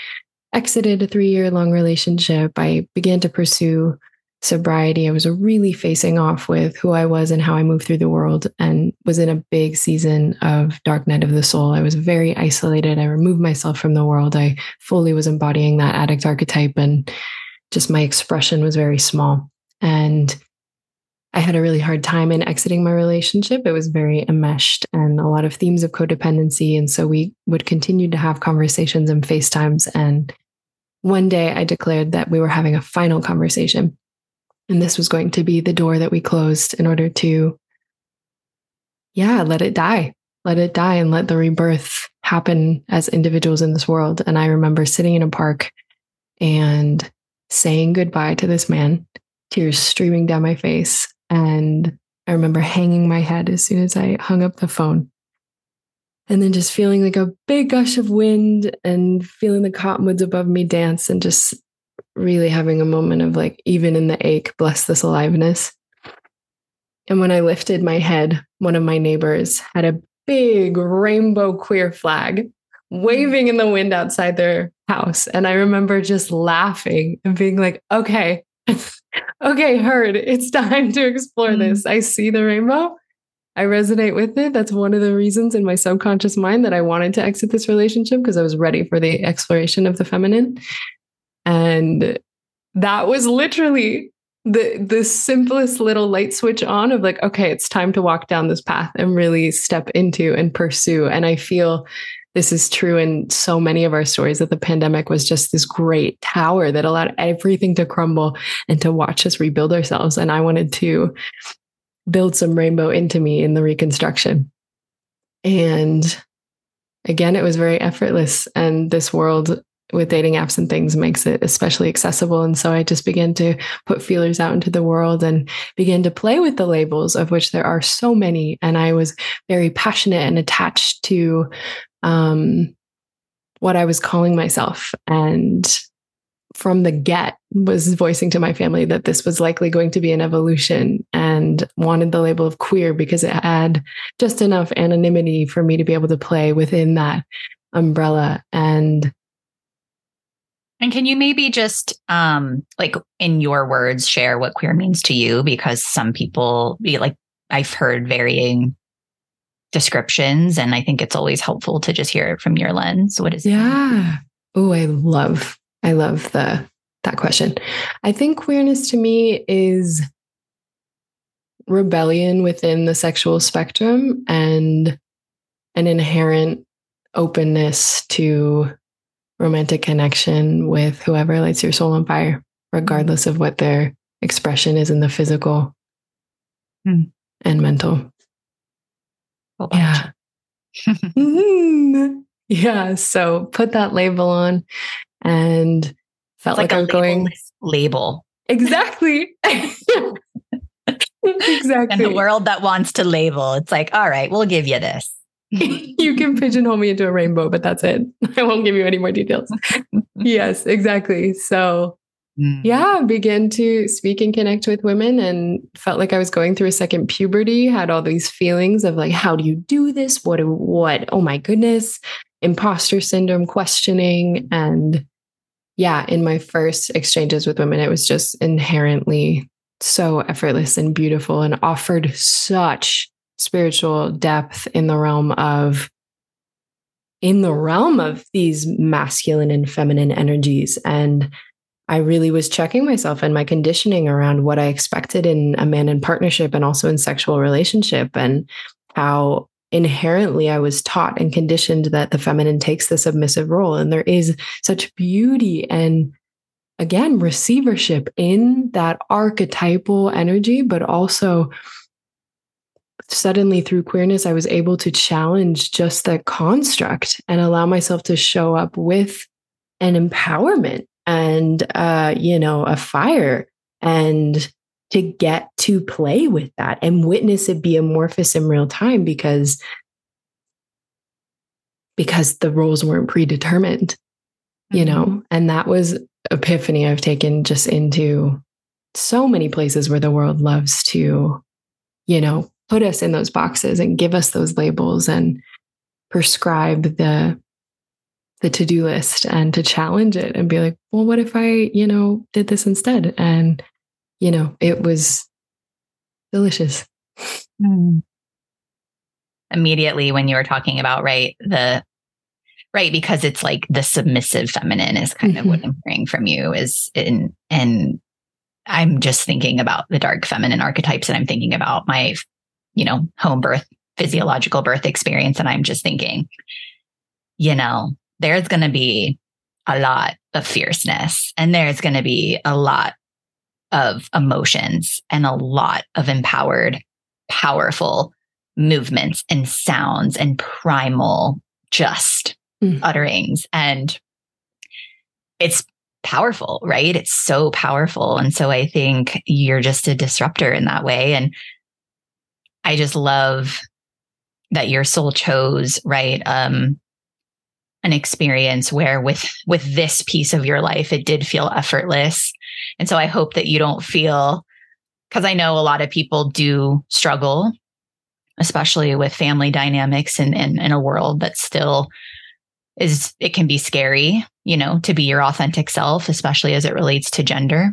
exited a three year long relationship. I began to pursue sobriety. I was really facing off with who I was and how I moved through the world and was in a big season of dark night of the soul. I was very isolated. I removed myself from the world. I fully was embodying that addict archetype and just my expression was very small. And I had a really hard time in exiting my relationship. It was very enmeshed and a lot of themes of codependency. And so we would continue to have conversations and FaceTimes. And one day I declared that we were having a final conversation. And this was going to be the door that we closed in order to, yeah, let it die, let it die and let the rebirth happen as individuals in this world. And I remember sitting in a park and saying goodbye to this man, tears streaming down my face. And I remember hanging my head as soon as I hung up the phone. And then just feeling like a big gush of wind and feeling the cottonwoods above me dance and just really having a moment of like, even in the ache, bless this aliveness. And when I lifted my head, one of my neighbors had a big rainbow queer flag waving in the wind outside their house. And I remember just laughing and being like, okay, [LAUGHS] okay, heard. It's time to explore mm-hmm. this. I see the rainbow. I resonate with it. That's one of the reasons in my subconscious mind that I wanted to exit this relationship because I was ready for the exploration of the feminine. And that was literally the the simplest little light switch on of like okay it's time to walk down this path and really step into and pursue and i feel this is true in so many of our stories that the pandemic was just this great tower that allowed everything to crumble and to watch us rebuild ourselves. And I wanted to build some rainbow into me in the reconstruction. And again, it was very effortless. And this world with dating apps and things makes it especially accessible. And so I just began to put feelers out into the world and begin to play with the labels, of which there are so many. And I was very passionate and attached to um, what I was calling myself. And from the get was voicing to my family that this was likely going to be an evolution and wanted the label of queer because it had just enough anonymity for me to be able to play within that umbrella and
and can you maybe just um like in your words share what queer means to you because some people like I've heard varying descriptions. And I think it's always helpful to just hear it from your lens. What is
Yeah. Oh, I love, I love the that question. I think queerness to me is rebellion within the sexual spectrum and an inherent openness to romantic connection with whoever lights your soul on fire, regardless of what their expression is in the physical hmm. and mental
yeah.
mm-hmm. [LAUGHS] yeah. So put that label on and felt like, like I'm going
label.
Exactly. [LAUGHS] [LAUGHS] exactly.
And the world that wants to label, it's like, all right, we'll give you this. [LAUGHS]
you can pigeonhole me into a rainbow, but that's it. [LAUGHS] I won't give you any more details. [LAUGHS] yes, exactly. So mm. yeah, began to speak and connect with women and felt like I was going through a second puberty, had all these feelings of like, how do you do this? What, what? Oh my goodness. Imposter syndrome, questioning. And yeah, in my first exchanges with women, it was just inherently so effortless and beautiful and offered such spiritual depth in the realm of in the realm of these masculine and feminine energies and I really was checking myself and my conditioning around what I expected in a man in partnership and also in sexual relationship and how inherently I was taught and conditioned that the feminine takes the submissive role. And there is such beauty and again, receivership in that archetypal energy, but also suddenly through queerness, I was able to challenge just that construct and allow myself to show up with an empowerment and uh, you know a fire and to get to play with that and witness it be amorphous in real time because because the roles weren't predetermined you know mm-hmm. and that was epiphany I've taken just into so many places where the world loves to, you know, put us in those boxes and give us those labels and prescribe the the to-do list and to challenge it and be like, well, what if I, you know, did this instead? And, you know, it was delicious. Mm.
Immediately when you were talking about, right, the right, because it's like the submissive feminine is kind mm-hmm. of what mm-hmm. I'm hearing from you is in and I'm just thinking about the dark feminine archetypes and I'm thinking about my, you know, home birth, physiological birth experience. And I'm just thinking, you know, there's going to be a lot of fierceness and there's going to be a lot of emotions and a lot of empowered, powerful movements and sounds and primal just mm. utterings. And it's powerful, right? It's so powerful. And so I think you're just a disruptor in that way. And I just love that your soul chose, right? Um, an experience where with with this piece of your life it did feel effortless and so i hope that you don't feel because i know a lot of people do struggle especially with family dynamics and in, in, in a world that still is it can be scary you know to be your authentic self especially as it relates to gender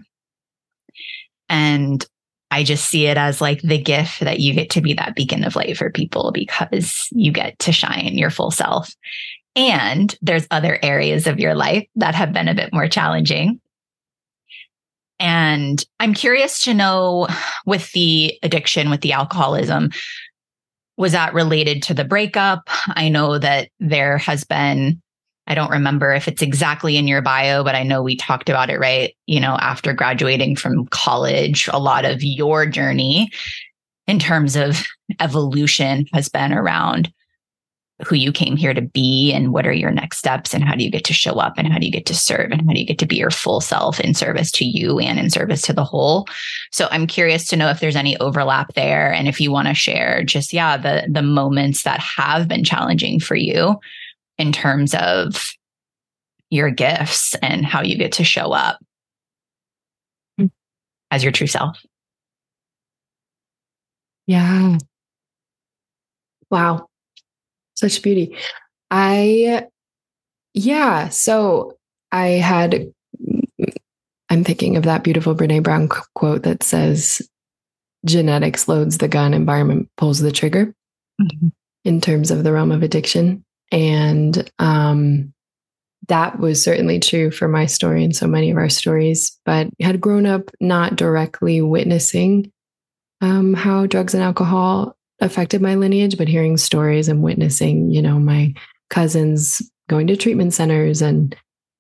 and I just see it as like the gift that you get to be that beacon of light for people because you get to shine your full self. And there's other areas of your life that have been a bit more challenging. And I'm curious to know with the addiction, with the alcoholism, was that related to the breakup? I know that there has been, I don't remember if it's exactly in your bio, but I know we talked about it, right? You know, after graduating from college, a lot of your journey in terms of evolution has been around who you came here to be and what are your next steps and how do you get to show up and how do you get to serve and how do you get to be your full self in service to you and in service to the whole so i'm curious to know if there's any overlap there and if you want to share just yeah the the moments that have been challenging for you in terms of your gifts and how you get to show up as your true self
yeah wow such beauty. I, yeah. So I had, I'm thinking of that beautiful Brene Brown quote that says, genetics loads the gun, environment pulls the trigger mm-hmm. in terms of the realm of addiction. And um, that was certainly true for my story and so many of our stories, but had grown up not directly witnessing um, how drugs and alcohol affected my lineage, but hearing stories and witnessing, you know, my cousins going to treatment centers and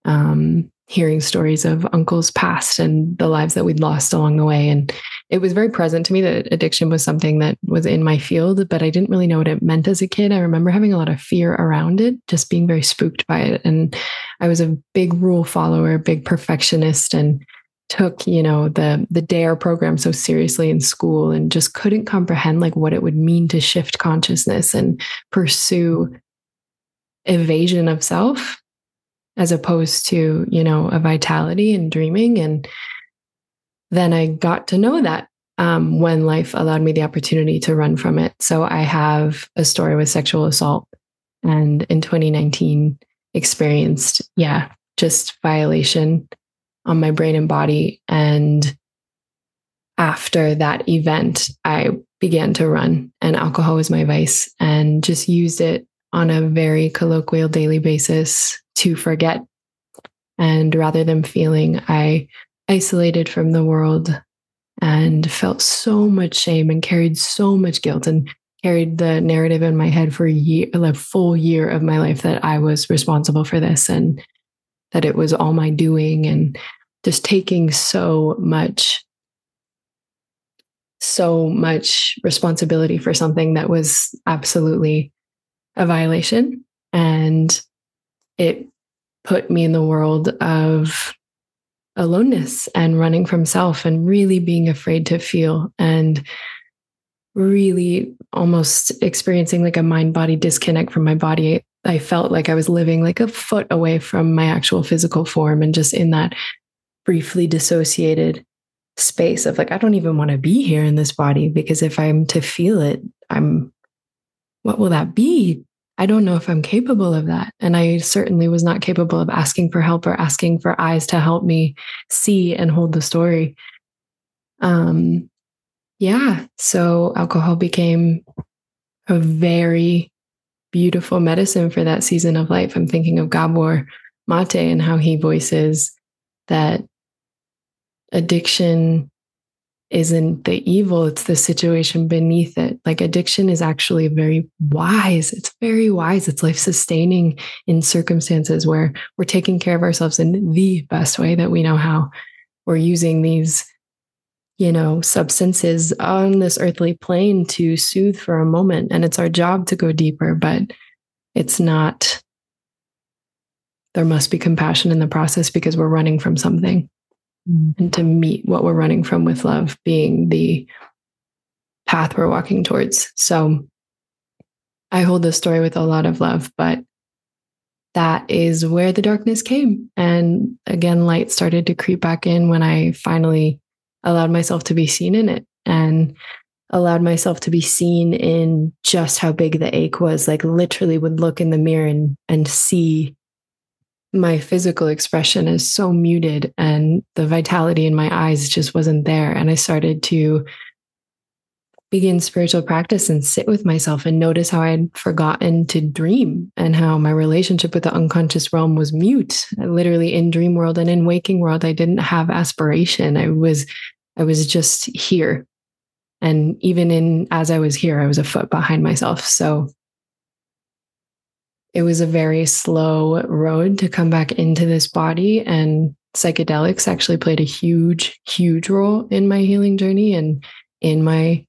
um, hearing stories of uncles past and the lives that we'd lost along the way. And it was very present to me that addiction was something that was in my field, but I didn't really know what it meant as a kid. I remember having a lot of fear around it, just being very spooked by it. And I was a big rule follower, big perfectionist, and took you know the the DARE program so seriously in school and just couldn't comprehend like what it would mean to shift consciousness and pursue evasion of self as opposed to you know a vitality and dreaming and then i got to know that um, when life allowed me the opportunity to run from it so i have a story with sexual assault and in 2019 experienced yeah just violation on my brain and body. And after that event, I began to run, and alcohol was my vice, and just used it on a very colloquial daily basis to forget. And rather than feeling, I isolated from the world and felt so much shame and carried so much guilt and carried the narrative in my head for a year, full year of my life that I was responsible for this and that it was all my doing and just taking so much so much responsibility for something that was absolutely a violation. And it put me in the world of aloneness and running from self and really being afraid to feel and really almost experiencing like a mind body disconnect from my body I felt like I was living like a foot away from my actual physical form and just in that briefly dissociated space of like, I don't even want to be here in this body because if I'm to feel it, I'm, what will that be? I don't know if I'm capable of that. And I certainly was not capable of asking for help or asking for eyes to help me see and hold the story. Um, yeah. So alcohol became a very beautiful medicine for that season of life. I'm thinking of Gabor Mate and how he voices that addiction isn't the evil, it's the situation beneath it. Like addiction is actually very wise. It's very wise. It's life sustaining in circumstances where we're taking care of ourselves in the best way that we know how. We're using these, you know, substances on this earthly plane to soothe for a moment. And it's our job to go deeper, but it's not, there must be compassion in the process because we're running from something and to meet what we're running from with love being the path we're walking towards. So I hold this story with a lot of love, but that is where the darkness came. And again, light started to creep back in when I finally allowed myself to be seen in it and allowed myself to be seen in just how big the ache was. Like literally would look in the mirror and, and see my physical expression is so muted and the vitality in my eyes just wasn't there. And I started to begin spiritual practice and sit with myself and notice how I had forgotten to dream and how my relationship with the unconscious realm was mute. Literally in dream world and in waking world, I didn't have aspiration. I was, I was just here. And even in as I was here, I was a foot behind myself. So it was a very slow road to come back into this body and psychedelics actually played a huge huge role in my healing journey and in my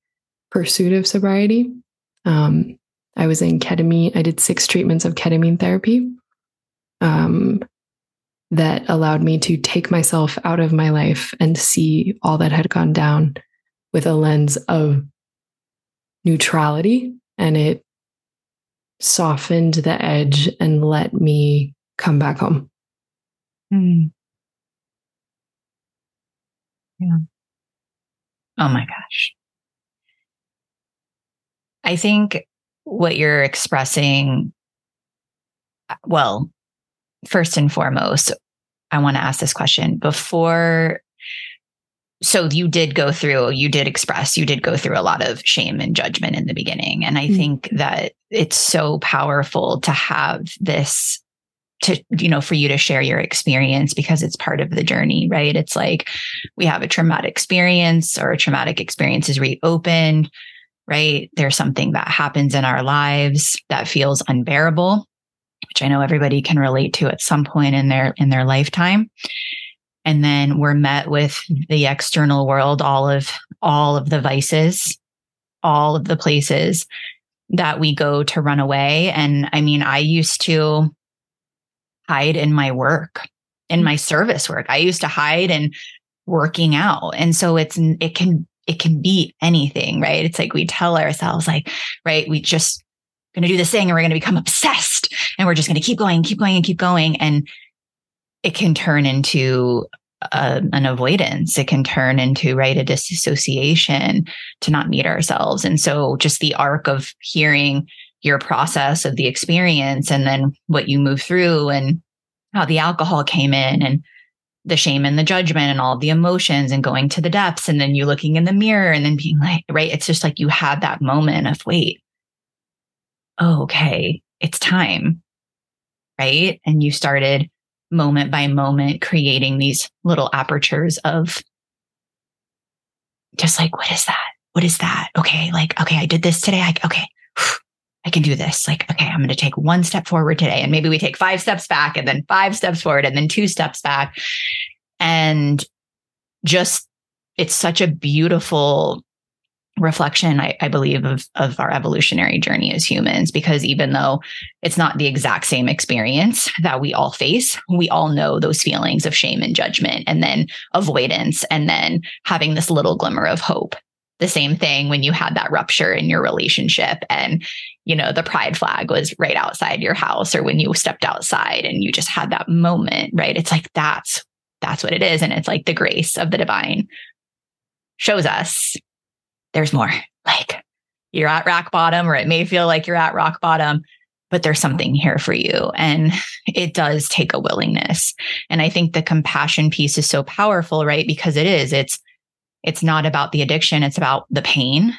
pursuit of sobriety. Um, i was in ketamine i did six treatments of ketamine therapy um, that allowed me to take myself out of my life and see all that had gone down with a lens of neutrality and it softened the edge and let me come back home.
Mm. Yeah. Oh my gosh. I think what you're expressing, well, first and foremost, I want to ask this question before so you did go through you did express you did go through a lot of shame and judgment in the beginning. And i mm-hmm. think that it's so powerful to have this to you know for you to share your experience because it's part of the journey right? It's like we have a traumatic experience or a traumatic experience is reopened right? There's something that happens in our lives that feels unbearable which i know everybody can relate to at some point in their in their lifetime and then we're met with the external world all of all of the vices all of the places that we go to run away. And i mean i used to hide in my work in my service work. I used to hide in working out. And so it's it can it can be anything right? It's like we tell ourselves like right we just going to do this thing and we're going to become obsessed and we're just going to keep going keep going and keep going. And it can turn into a, an avoidance. It can turn into, right, a disassociation to not meet ourselves. And so just the arc of hearing your process of the experience and then what you move through and how the alcohol came in and the shame and the judgment and all the emotions and going to the depths and then you looking in the mirror and then being like, right, it's just like you had that moment of, wait, oh, okay, it's time. Right. And you started moment by moment creating these little apertures of just like, what is that? What is that? Okay. Like, okay, I did this today. I, okay. [SIGHS] I can do this. Like, okay, I'm going to take one step forward today. And maybe we take five steps back and then five steps forward and then two steps back. And just, it's such a beautiful reflection, I, I, believe, of, of our evolutionary journey as humans, because even though it's not the exact same experience that we all face, we all know those feelings of shame and judgment, and then avoidance, and then having this little glimmer of hope. the same thing when you had that rupture in your relationship and you know the pride flag was right outside your house or when you stepped outside and you just had that moment right it's like that's that's what it is and it's like the grace of the divine shows us there's more. Like you're at rock bottom or it may feel like you're at rock bottom but there's something here for you. And it does take a willingness. And i think the compassion piece is so powerful right? Because it is. It's it's not about the addiction, it's about the pain.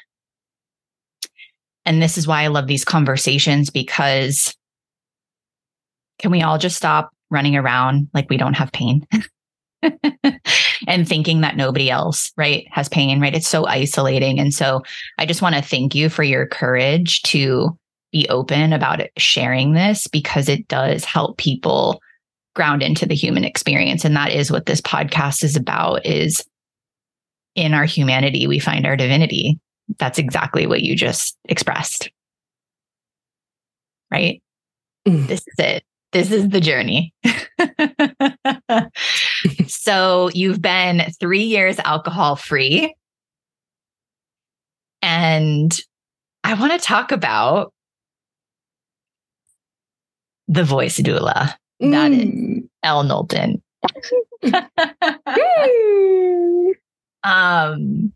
And this is why I love these conversations because can we all just stop running around like we don't have pain? [LAUGHS] [LAUGHS] and thinking that nobody else, right, has pain, right? It's so isolating. And so I just want to thank you for your courage to be open about it, sharing this because it does help people ground into the human experience. And that is what this podcast is about is in our humanity, we find our divinity. That's exactly what you just expressed. Right? Mm. This is it. This is the journey. [LAUGHS] so you've been three years alcohol free. And I want to talk about the voice doula. Mm. That is. Elle Knowlton. [LAUGHS] [LAUGHS] Um,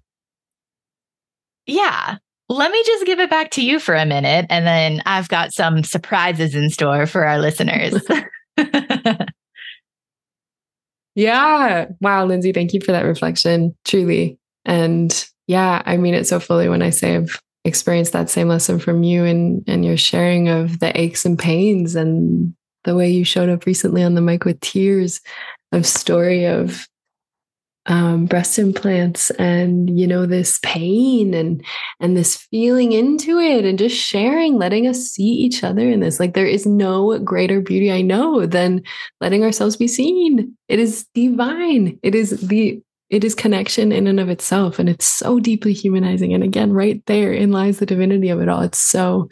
yeah, let me just give it back to you for a minute, and then I've got some surprises in store for our listeners. [LAUGHS] [LAUGHS]
yeah. Wow, Lindsay, thank you for that reflection, truly. And yeah, I mean it so fully when I say I've experienced that same lesson from you and and your sharing of the aches and pains and the way you showed up recently on the mic with tears of story of um, breast implants and you know this pain and and this feeling into it and just sharing letting us see each other in this. Like there is no greater beauty i know than letting ourselves be seen. It is divine. It is the it is connection in and of itself and it's so deeply humanizing. And again right there in lies the divinity of it all. It's so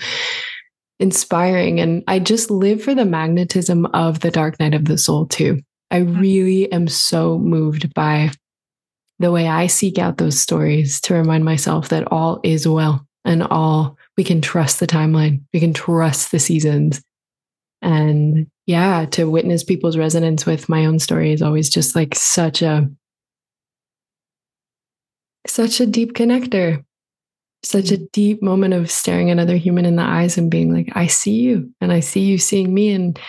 inspiring. And i just live for the magnetism of the dark night of the soul too. I really am so moved by the way I seek out those stories to remind myself that all is well and all we can trust the timeline, we can trust the seasons. And yeah, to witness people's resonance with my own story is always just like such a such a deep connector such a deep moment of staring another human in the eyes and being like i see you and i see you seeing me and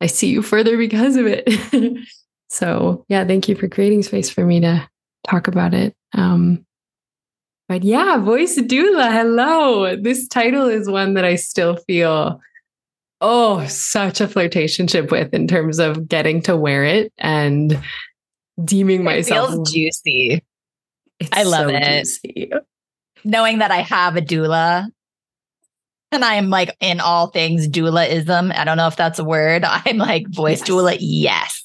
i see you further because of it [LAUGHS] so yeah thank you for creating space for me to talk about it. Um, but yeah, voice doula. Hello. This title is one that I still feel oh such a flirtationship with in terms of getting to wear it and deeming
it
myself
feels juicy. I love so it. Juicy. Knowing that I have a doula and I'm like in all things doulaism. I don't know if that's a word. [LAUGHS] I'm like voice yes. doula. Yes.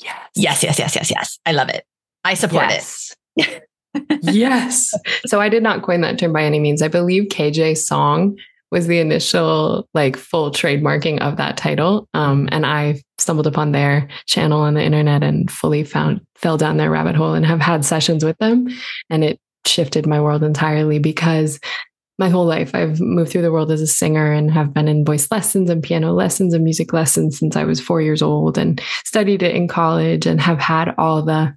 Yes. Yes, yes, yes, yes, yes. I love it. I support yes.
it. [LAUGHS] yes. So I did not coin that term by any means. I believe KJ Song was the initial like full trademarking of that title. Um, and I stumbled upon their channel on the internet and fully found fell down their rabbit hole and have had sessions with them. And it shifted my world entirely because my whole life I've moved through the world as a singer and have been in voice lessons and piano lessons and music lessons since I was four years old and studied it in college and have had all the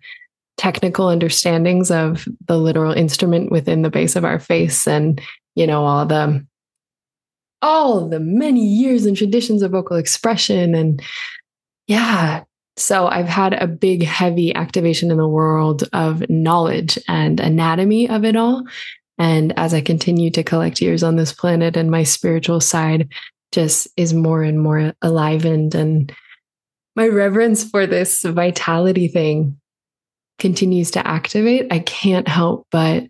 technical understandings of the literal instrument within the base of our face and you know all the all the many years and traditions of vocal expression and yeah. So i've had a big heavy activation in the world of knowledge and anatomy of it all. And as i continue to collect years on this planet and my spiritual side just is more and more alivened and my reverence for this vitality thing continues to activate, I can't help but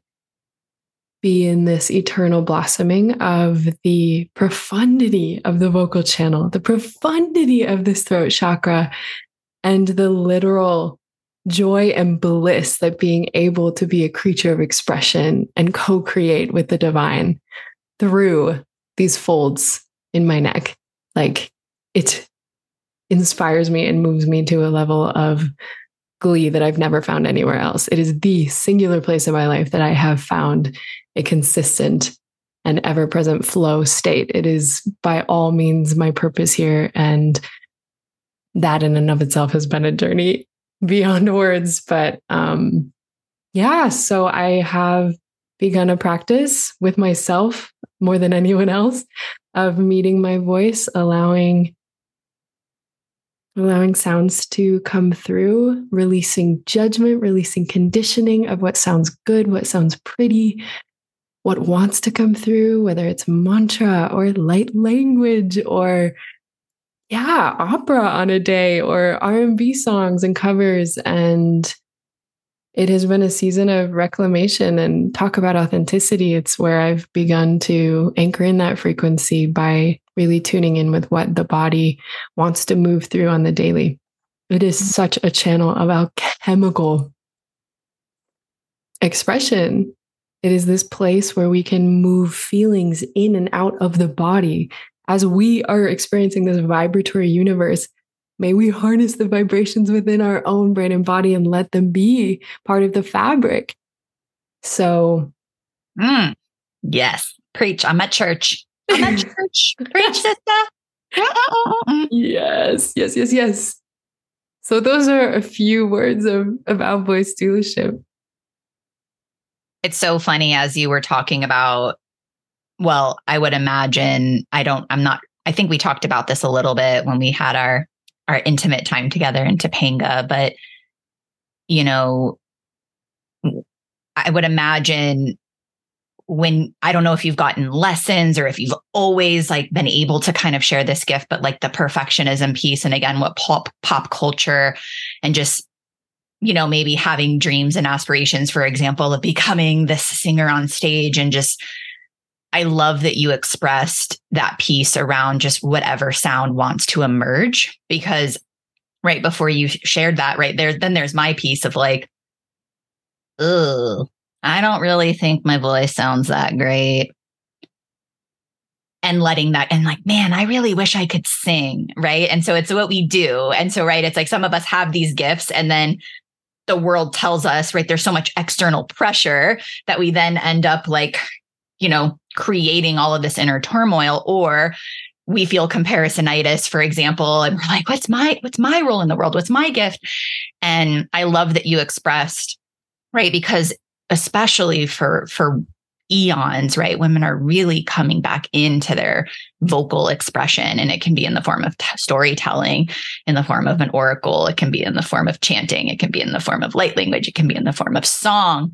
be in this eternal blossoming of the profundity of the vocal channel, the profundity of this throat chakra, and the literal joy and bliss that being able to be a creature of expression and co create with the divine through these folds in my neck. Like it inspires me and moves me to a level of glee that I've never found anywhere else. It is the singular place in my life that I have found a consistent and ever present flow state. It is by all means my purpose here. And that in and of itself has been a journey [LAUGHS] beyond words. But um, yeah, so I have begun a practice with myself more than anyone else of meeting my voice, allowing allowing sounds to come through, releasing judgment, releasing conditioning of what sounds good, what sounds pretty, what wants to come through, whether it's mantra or light language or yeah, opera on a day or R&B songs and covers and it has been a season of reclamation and talk about authenticity. It's where I've begun to anchor in that frequency by really tuning in with what the body wants to move through on the daily. It is such a channel of alchemical expression. It is this place where we can move feelings in and out of the body as we are experiencing this vibratory universe May we harness the vibrations within our own brain and body and let them be part of the fabric. So,
mm, yes, preach. I'm at church. I'm mm. church. preach, sister.
yes, yes, yes, yes. So, those are a few words of, about voice doulaship.
It's so funny as you were talking about. Well, I would imagine, I don't, I'm not, I think we talked about this a little bit when we had our our intimate time together in Topanga. But, you know, I would imagine when I don't know if you've gotten lessons or if you've always like been able to kind of share this gift, but like the perfectionism piece and again, what pop pop culture and just you know maybe having dreams and aspirations for example of becoming this singer on stage and just I love that you expressed that piece around just whatever sound wants to emerge because right before you shared that right there, then there's my piece of like, oh, I don't really think my voice sounds that great. And letting that, and like, man, I really wish I could sing. Right. And so it's what we do. And so, right, it's like some of us have these gifts and then the world tells us, right, there's so much external pressure that we then end up like, you know, creating all of this inner turmoil or we feel comparisonitis for example and we're like what's my what's my role in the world what's my gift and i love that you expressed right because especially for for eons right women are really coming back into their vocal expression and it can be in the form of t- storytelling in the form of an oracle it can be in the form of chanting it can be in the form of light language it can be in the form of song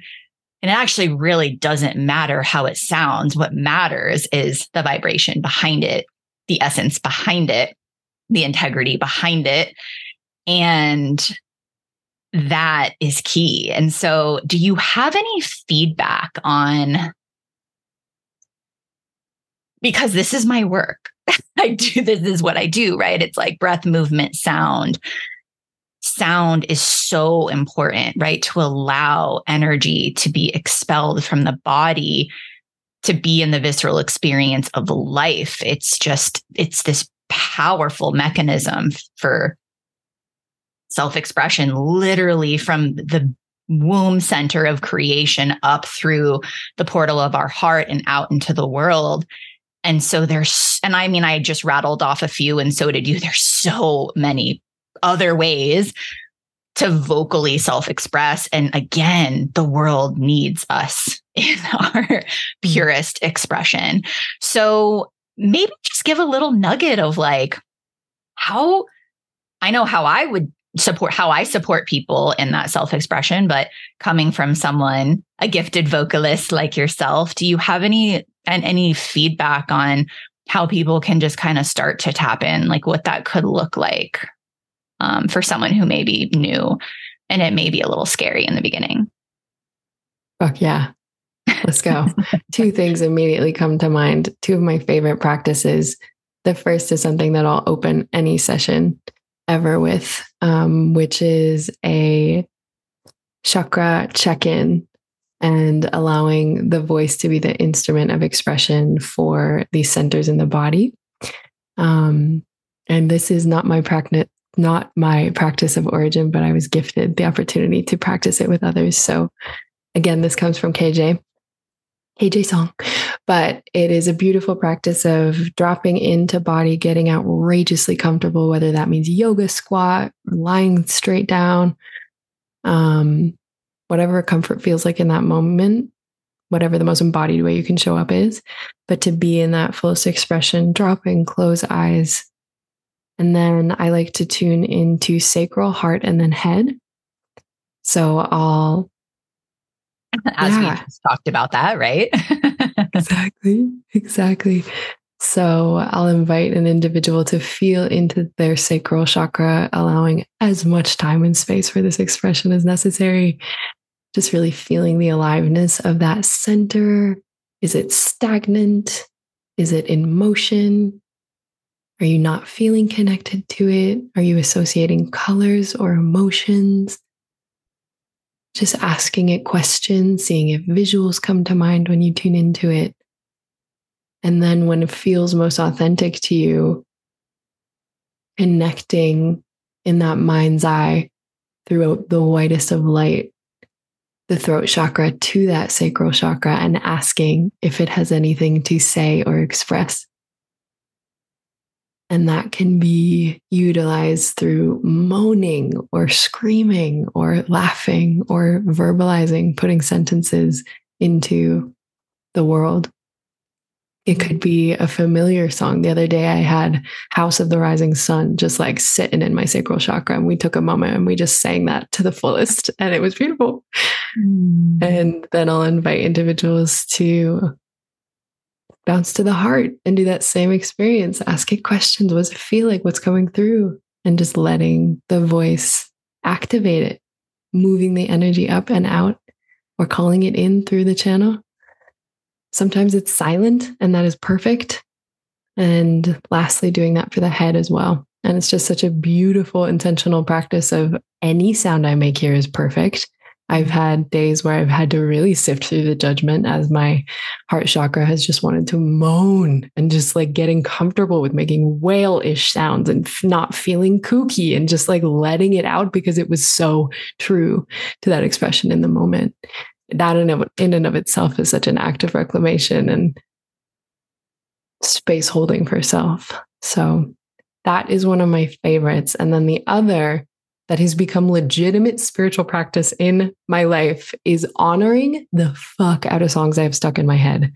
and it actually really doesn't matter how it sounds. What matters is the vibration behind it, the essence behind it, the integrity behind it. And that is key. And so, do you have any feedback on? Because this is my work. [LAUGHS] I do this is what I do, right? It's like breath, movement, sound, sound is so important, right? To allow energy to be expelled from the body to be in the visceral experience of life. It's just, it's this powerful mechanism for self expression, literally from the womb center of creation up through the portal of our heart and out into the world. And so there's, and I mean, I just rattled off a few, and so did you. There's so many other ways to vocally self express. And again, the world needs us [LAUGHS] in our mm-hmm. purest expression. So maybe just give a little nugget of like how I know how I would support how I support people in that self expression, but coming from someone, a gifted vocalist like yourself, do you have any and any feedback on how people can just kind of start to tap in, like what that could look like um, for someone who may be new and it may be a little scary in the beginning.
Fuck yeah. Let's go. [LAUGHS] Two things immediately come to mind. Two of my favorite practices. The first is something that I'll open any session ever with, um, which is a chakra check in and allowing the voice to be the instrument of expression for these centers in the body. Um, and this is not my practice not my practice of origin, but I was gifted the opportunity to practice it with others. So again, this comes from KJ. KJ song, but it is a beautiful practice of dropping into body, getting outrageously comfortable, whether that means yoga squat, lying straight down, um, whatever comfort feels like in that moment, whatever the most embodied way you can show up is, but to be in that fullest expression, dropping, close eyes. And then I like to tune into sacral, heart, and then head. So I'll [LAUGHS]
as yeah. we just talked about that, right?
exactly. Exactly. So I'll invite an individual to feel into their sacral chakra, allowing as much time and space for this expression as necessary. Just really feeling the aliveness of that center. Is it stagnant? Is it in motion? Are you not feeling connected to it? Are you associating colors or emotions? Just asking it questions, seeing if visuals come to mind when you tune into it. And then when it feels most authentic to you, connecting in that mind's eye through the whitest of light, the throat chakra to that sacral chakra, and asking if it has anything to say or express. And that can be utilized through moaning or screaming or laughing or verbalizing, putting sentences into the world. It could be a familiar song. The other day I had House of the Rising Sun just like sitting in my sacral chakra. And we took a moment and we just sang that to the fullest. And it was beautiful. Mm. And then I'll invite individuals to bounce to the heart and do that same experience. Ask it questions. What's it feel like? What's coming through? And just letting the voice activate it, moving the energy up and out or calling it in through the channel. Sometimes it's silent, and that is perfect. And lastly, doing that for the head as well. And it's just such a beautiful, intentional practice of any sound I make here is perfect. I've had days where I've had to really sift through the judgment as my heart chakra has just wanted to moan and just like getting comfortable with making whale ish sounds and f- not feeling kooky and just like letting it out because it was so true to that expression in the moment. That in, of, in and of itself is such an act of reclamation and space holding for self. So that is one of my favorites. And then the other that has become legitimate spiritual practice in my life is honoring the fuck out of songs I have stuck in my head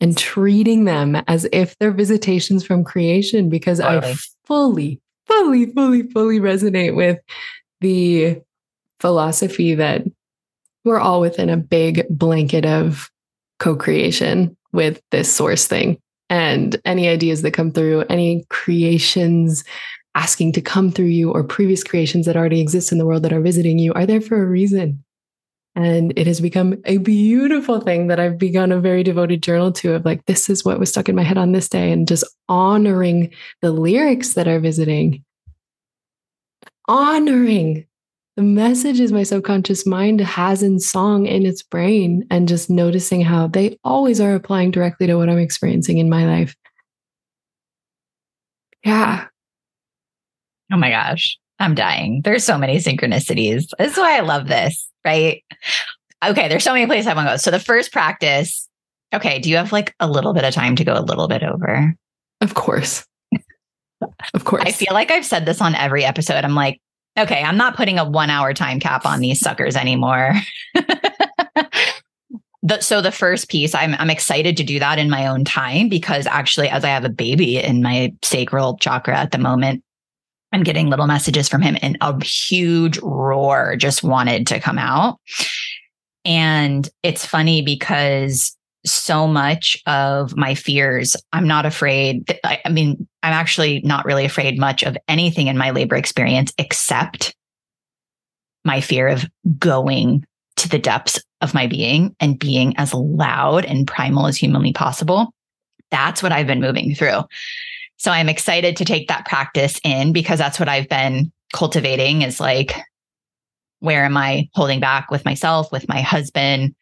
and treating them as if they're visitations from creation because I fully, fully, fully, fully resonate with the philosophy that we're all within a big blanket of co creation with this source thing. And any ideas that come through, any creations asking to come through you or previous creations that already exist in the world that are visiting you are there for a reason. And it has become a beautiful thing that I've begun a very devoted journal to of like, this is what was stuck in my head on this day, and just honoring the lyrics that are visiting, honoring the messages my subconscious mind has in song in its brain, and just noticing how they always are applying directly to what I'm experiencing in my life. Yeah,
Oh my gosh, I'm dying. There's so many synchronicities. This is why I love this, right? Okay, there's so many places I want to go. So the first practice, okay, do you have like a little bit of time to go a little bit over?
Of course. Of course.
I feel like I've said this on every episode. I'm like, okay, I'm not putting a one hour time cap on these suckers anymore. [LAUGHS] the, so the first piece, I'm I'm excited to do that in my own time because actually, as I have a baby in my sacral chakra at the moment, I'm getting little messages from him, and a huge roar just wanted to come out. And it's funny because so much of my fears, I'm not afraid. I, I mean, I'm actually not really afraid much of anything in my labor experience except my fear of going to the depths of my being and being as loud and primal as humanly possible. That's what I've been moving through. So I'm excited to take that practice in because that's what I've been cultivating is like, where am I holding back with myself, with my husband,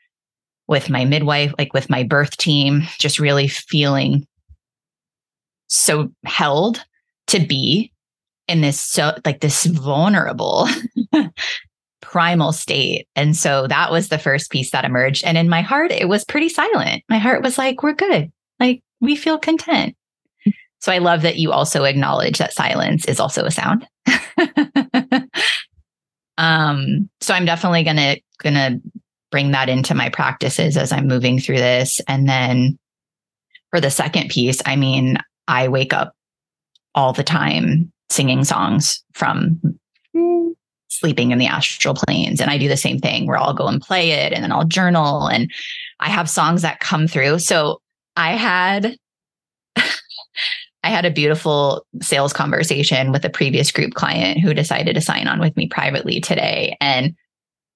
with my midwife, like with my birth team, just really feeling so held to be in this so like this vulnerable [LAUGHS] primal state. And so that was the first piece that emerged. And in my heart, it was pretty silent. My heart was like, we're good. Like we feel content. So I love that you also acknowledge that silence is also a sound. [LAUGHS] um, so I'm definitely gonna gonna bring that into my practices as I'm moving through this. And then for the second piece, I mean, I wake up all the time singing songs from sleeping in the astral planes. And I do the same thing where I'll go and play it and then I'll journal and I have songs that come through. So I had I had a beautiful sales conversation with a previous group client who decided to sign on with me privately today. And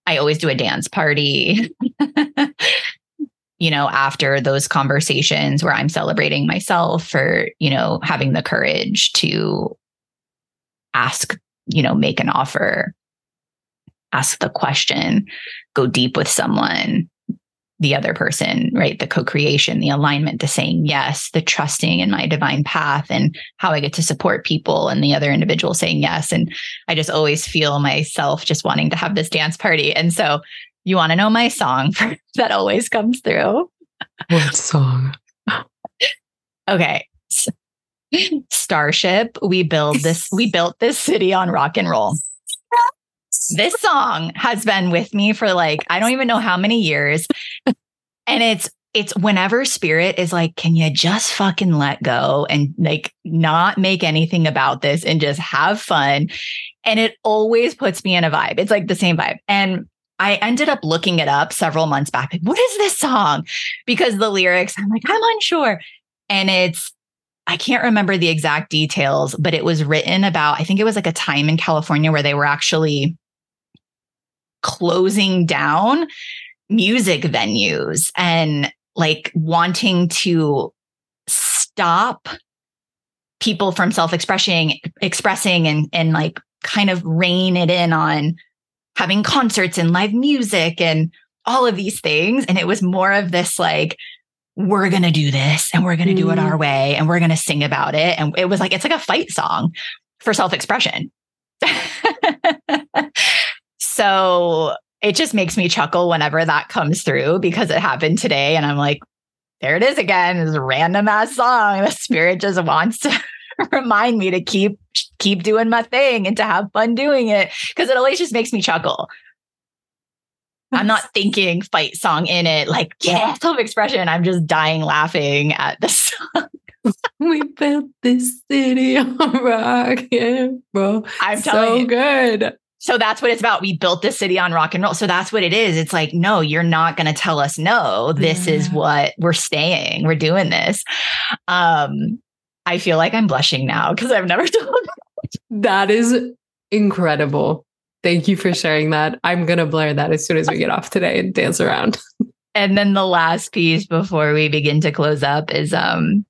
I always do a dance party, [LAUGHS] you know, after those conversations where I'm celebrating myself for, you know, having the courage to ask, you know, make an offer, ask the question, go deep with someone, the other person, right? The co creation, the alignment, the saying yes, the trusting in my divine path and how I get to support people and the other individual saying yes. And I just always feel myself just wanting to have this dance party. And so you want to know my song [LAUGHS] that always comes through?
What song?
okay. Starship, we build this, we [LAUGHS] built this city on rock and roll this song has been with me for like, I don't even know how many years. and it's, it's whenever spirit is like, can you just fucking let go and like not make anything about this and just have fun? And it always puts me in a vibe. It's like the same vibe. And I ended up looking it up several months back. Like, what is this song? Because the lyrics, I'm like, I'm unsure. And it's, I can't remember the exact details, but it was written about, I think it was like a time in California where they were actually closing down music venues and like wanting to stop people from self-expressing expressing and and like kind of rein it in on having concerts and live music and all of these things. And it was more of this like we're going to do this and we're going to mm. do it our mm. way and we're going to sing about it and it was like it's like a fight song for self-expression [LAUGHS] So it just makes me chuckle whenever that comes through because it happened today. And I'm like, there it is again, this random ass song. The spirit just wants to [LAUGHS] remind me to keep keep doing my thing and to have fun doing it because it always just makes me chuckle. I'm not thinking fight song in it, like, yeah, self expression. I'm just dying laughing at the [LAUGHS] song.
we built this city on rock and roll.
I'm telling so
you. good.
So that's what it's about. We built this city on rock and roll. So that's what it is. It's like, no, you're not going to tell us no. This yeah. is what we're staying. We're doing this. Um, I feel like I'm blushing now because I've never [LAUGHS] told.
that is incredible. Thank you for sharing that. I'm going to blare that as soon as we get off today and dance around.
and then the last piece before we begin to close up is um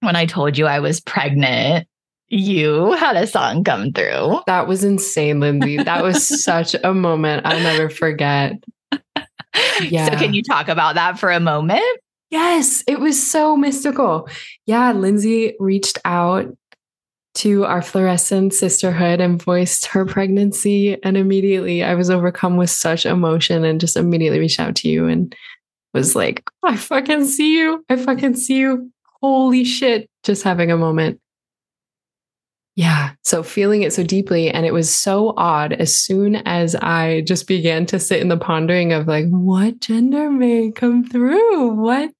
when I told you I was pregnant you had a song come through.
That was insane, Lindsay. That was [LAUGHS] such a moment I'll never forget.
Yeah. [LAUGHS] So, can you talk about that for a moment?
Yes, it was so mystical. Yeah, Lindsay reached out to our fluorescent sisterhood and voiced her pregnancy. And immediately I was overcome with such emotion and just immediately reached out to you and was like, I fucking see you. I fucking see you. Holy shit. Just having a moment. Yeah. So feeling it so deeply. And it was so odd as soon as I just began to sit in the pondering of like, what gender may come through? What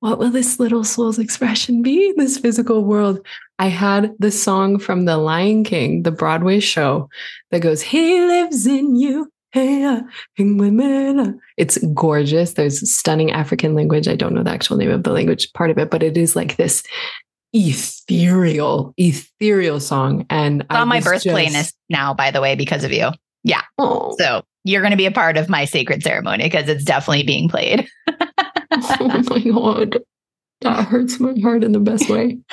what will this little soul's expression be in this physical world? I had the song from The Lion King, the Broadway show that goes, He lives in you. Hey, uh, it's gorgeous. There's stunning African language. I don't know the actual name of the language part of it, but it is like this ethereal, ethereal song. And
it's on my birth just... playlist now, by the way, because of you. Yeah. Oh. So you're going to be a part of my sacred ceremony because it's definitely being played. [LAUGHS]
oh my God. That hurts my heart in the best way. [LAUGHS]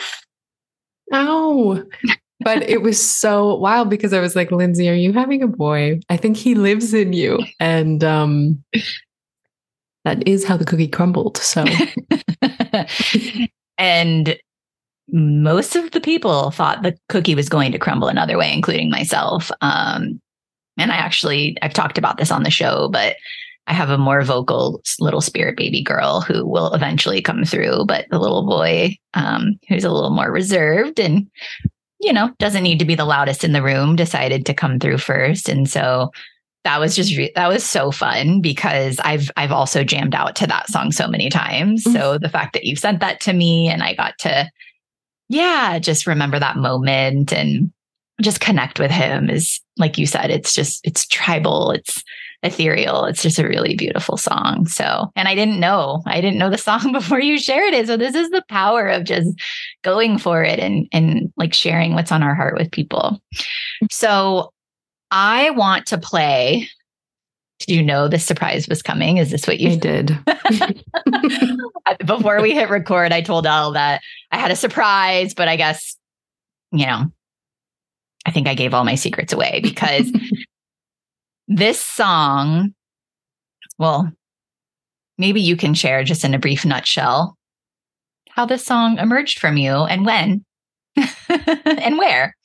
Ow. But it was so wild because I was like, Lindsay, are you having a boy? I think he lives in you. And um that is how the cookie crumbled. So [LAUGHS]
and most of the people thought the cookie was going to crumble another way, including myself. Um, and I actually, I've talked about this on the show, but I have a more vocal little spirit baby girl who will eventually come through, but the little boy um, who's a little more reserved and, you know, doesn't need to be the loudest in the room decided to come through first. And so that was just re- that was so fun because I've I've also jammed out to that song so many times. Mm-hmm. So the fact that you sent that to me and I got to yeah, just remember that moment and just connect with him is like you said it's just it's tribal, it's ethereal. It's just a really beautiful song. So, and I didn't know, I didn't know the song [LAUGHS] before you shared it. So this is the power of just going for it and and like sharing what's on our heart with people. So I want to play. Did you know this surprise was coming? Is this what you
I did? [LAUGHS] [LAUGHS]
Before we hit record, I told Elle that I had a surprise, but I guess, you know, I think I gave all my secrets away because this song, well, maybe you can share just in a brief nutshell how this song emerged from you and when [LAUGHS] and where.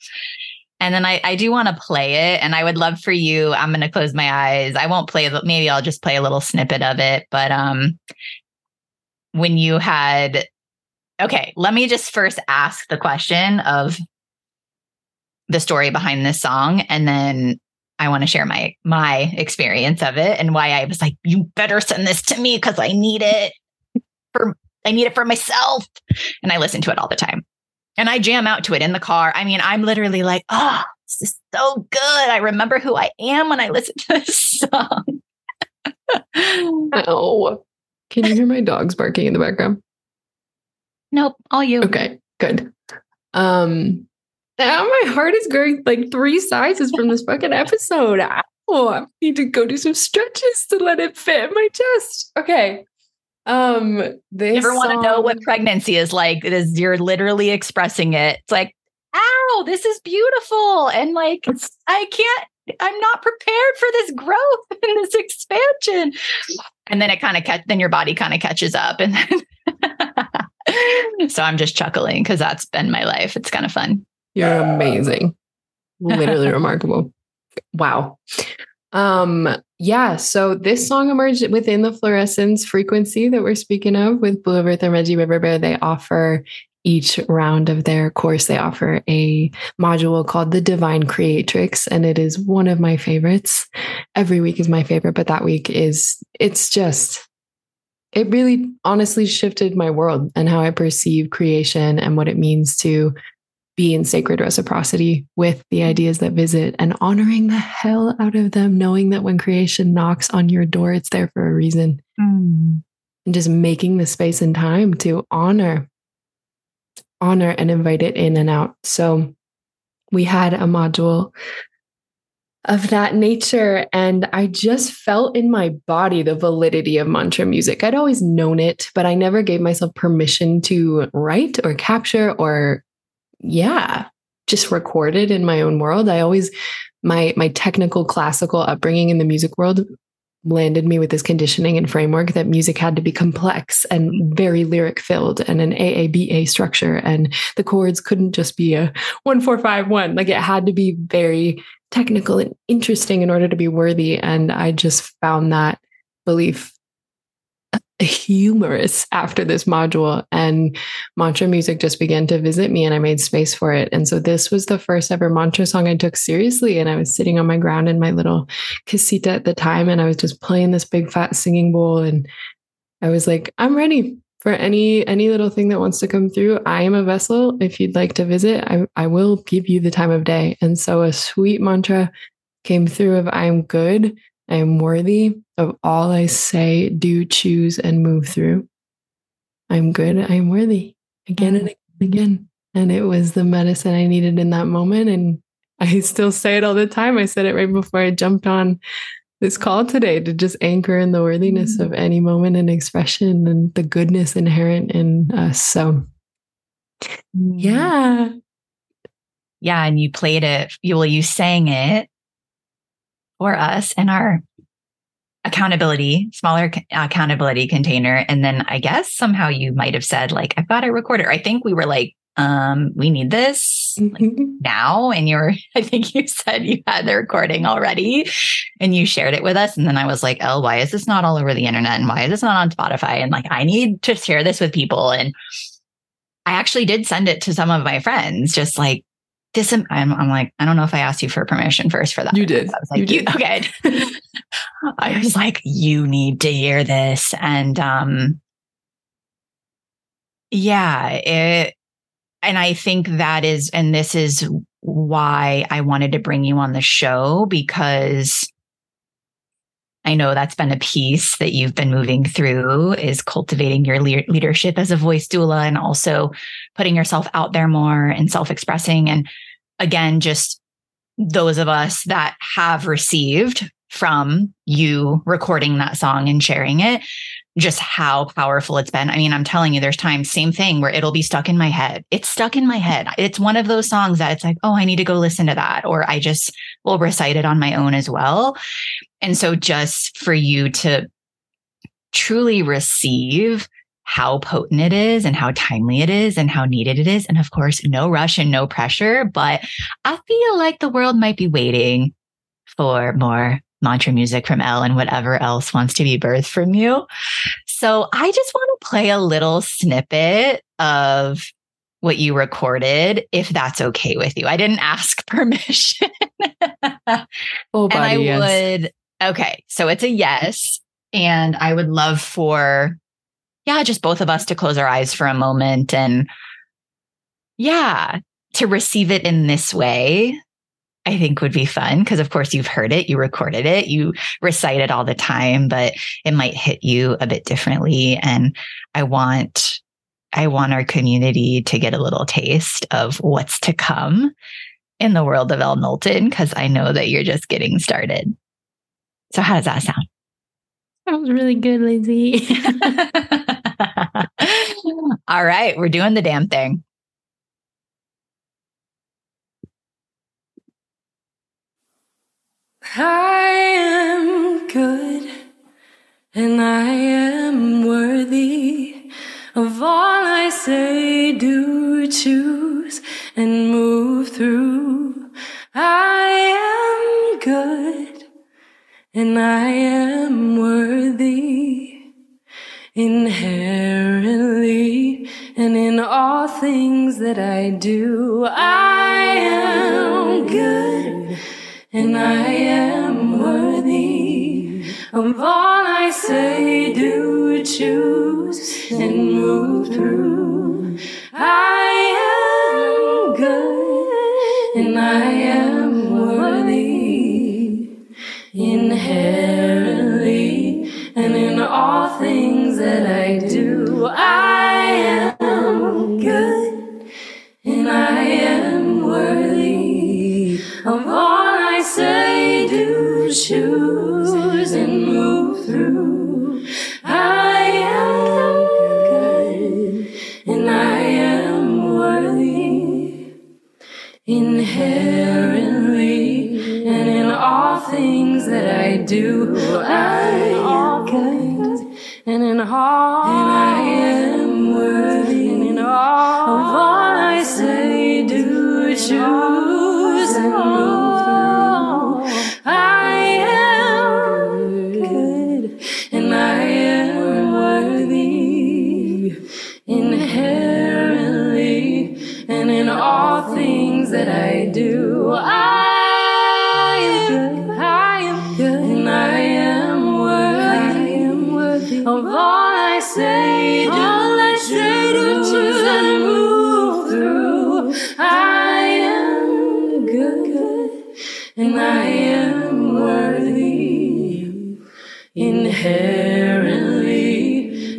And then I, I do want to play it. And I would love for you. I'm going to close my eyes. I won't play, maybe I'll just play a little snippet of it. But um, when you had, okay, let me just first ask the question of the story behind this song. And then I want to share my my experience of it and why I was like, you better send this to me because I need it for I need it for myself. And I listen to it all the time and I jam out to it in the car. I mean, I'm literally like, oh, this is so good. I remember who I am when I listen to this song. [LAUGHS]
oh, can you hear my dogs barking in the background?
Nope, all you.
Okay, good. Um, now my heart is growing like three sizes from this fucking episode. Oh, I need to go do some stretches to let it fit in my chest. Okay. Um,
this you ever want to know what pregnancy is like? It is you're literally expressing it. It's like, ow, this is beautiful. And like, I can't, I'm not prepared for this growth [LAUGHS] and this expansion. And then it kind of catch, then your body kind of catches up. And then, [LAUGHS] so I'm just chuckling because that's been my life. It's kind of fun.
You're amazing. Literally [LAUGHS] remarkable. Wow. Um, yeah, so this song emerged within the fluorescence frequency that we're speaking of with Blue Earth and Reggie River Bear. They offer each round of their course, they offer a module called the Divine Creatrix, and it is one of my favorites. Every week is my favorite, but that week is, it's just, it really honestly shifted my world and how I perceive creation and what it means to be in sacred reciprocity with the ideas that visit and honoring the hell out of them, knowing that when creation knocks on your door, it's there for a reason. Mm. And just making the space and time to honor, honor and invite it in and out. So we had a module of that nature. And I just felt in my body the validity of mantra music. I'd always known it, but I never gave myself permission to write or capture or yeah, just recorded in my own world. I always my my technical classical upbringing in the music world landed me with this conditioning and framework that music had to be complex and very lyric filled and an AABA structure. And the chords couldn't just be a 1451 like it had to be very technical and interesting in order to be worthy. And I just found that belief humorous after this module and mantra music just began to visit me and I made space for it. And so this was the first ever mantra song I took seriously. And I was sitting on my ground in my little casita at the time and I was just playing this big fat singing bowl. And I was like, I'm ready for any any little thing that wants to come through. I am a vessel. If you'd like to visit, I, I will give you the time of day. And so a sweet mantra came through of I am good I am worthy of all I say, do, choose, and move through. I'm good. I am worthy again and again. And it was the medicine I needed in that moment. And I [LAUGHS] still say it all the time. I said it right before I jumped on this call today to just anchor in the worthiness mm-hmm. of any moment and expression and the goodness inherent in us. So, mm-hmm. yeah.
Yeah. And you played it, you, well, you sang it for us in our accountability, smaller accountability container. And then I guess somehow you might have said, like, I've got a recorder. I think we were like um, we need this now. And you were, [LAUGHS] I think you said you had the recording already and you shared it with us. And then I was like, oh, why is this not all over the internet? And why is this not on Spotify? And like, I need to share this with people. And I actually did send it to some of my friends, just like, this, I'm, I'm like, I don't know if I asked you for permission first for that.
You did.
I was like, you. You, okay. [LAUGHS] I was like, you need to hear this. And, um, yeah, it, and I think that is, and this is why I wanted to bring you on the show because I know that's been a piece that you've been moving through is cultivating your le- leadership as a voice doula and also putting yourself out there more and self expressing. And again, just those of us that have received from you recording that song and sharing it just how powerful it's been. I mean, I'm telling you, there's times, same thing where it'll be stuck in my head. It's stuck in my head. It's one of those songs that it's like, oh, I need to go listen to that. Or I just will recite it on my own as well. And so just for you to truly receive how potent it is and how timely it is and how needed it is. And of course, no rush and no pressure, but I feel like the world might be waiting for more mantra music from Elle and whatever else wants to be birthed from you. So I just want to play a little snippet of what you recorded, if that's okay with you. I didn't ask [LAUGHS] permission.
oh, body,
and I
yes.
would, okay. So it's a yes. And I would love for, yeah, just both of us to close our eyes for a moment and, yeah, to receive it in this way I think would be fun because, of course, you've heard it, you recorded it, you recite it all the time, but it might hit you a bit differently. And I want, I want our community to get a little taste of what's to come in the world of Elle Knowlton because I know that you're just getting started. So, how does that sound?
That was really good, Lindsay. [LAUGHS]
all right, we're doing the damn thing.
I am good and I am worthy of all I say, do, choose, and move through. I am good and I am worthy inherently and in all things that I do. I am good and I am worthy of all I say, do, choose, and move through. I am good, and I am worthy inherently, and in all things that I do. I am good, and I am worthy of all I say, do, choose, and move through. I am good, and I am worthy inherently, and in all things that I do. I am good, and in all, and I am worthy, and in all of all I say, do, choose, and move. through. I am good and I am worthy inherently and in all things that I do. I of all I say, do, all I say, do, and move through. I am good and I am worthy inherently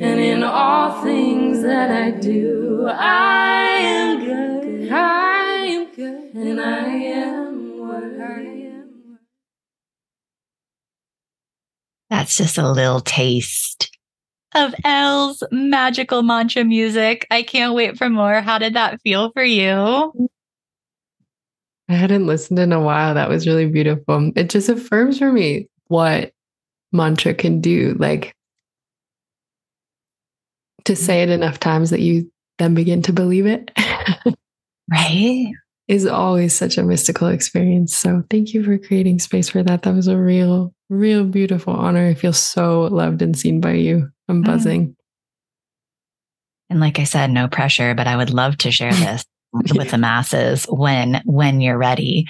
and in all things that I do. I am good, I am good, and I am worthy.
That's just a little taste of Elle's magical mantra music. I can't wait for more. How did that feel for you?
I hadn't listened in a while. That was really beautiful. It just affirms for me what mantra can do. Like to say it enough times that you then begin to believe it. [LAUGHS]
right?
Is always such a mystical experience. So thank you for creating space for that. That was a real, real beautiful honor. I feel so loved and seen by you. I'm mm. buzzing.
And like I said, no pressure, but I would love to share [LAUGHS] this with the masses when when you're ready.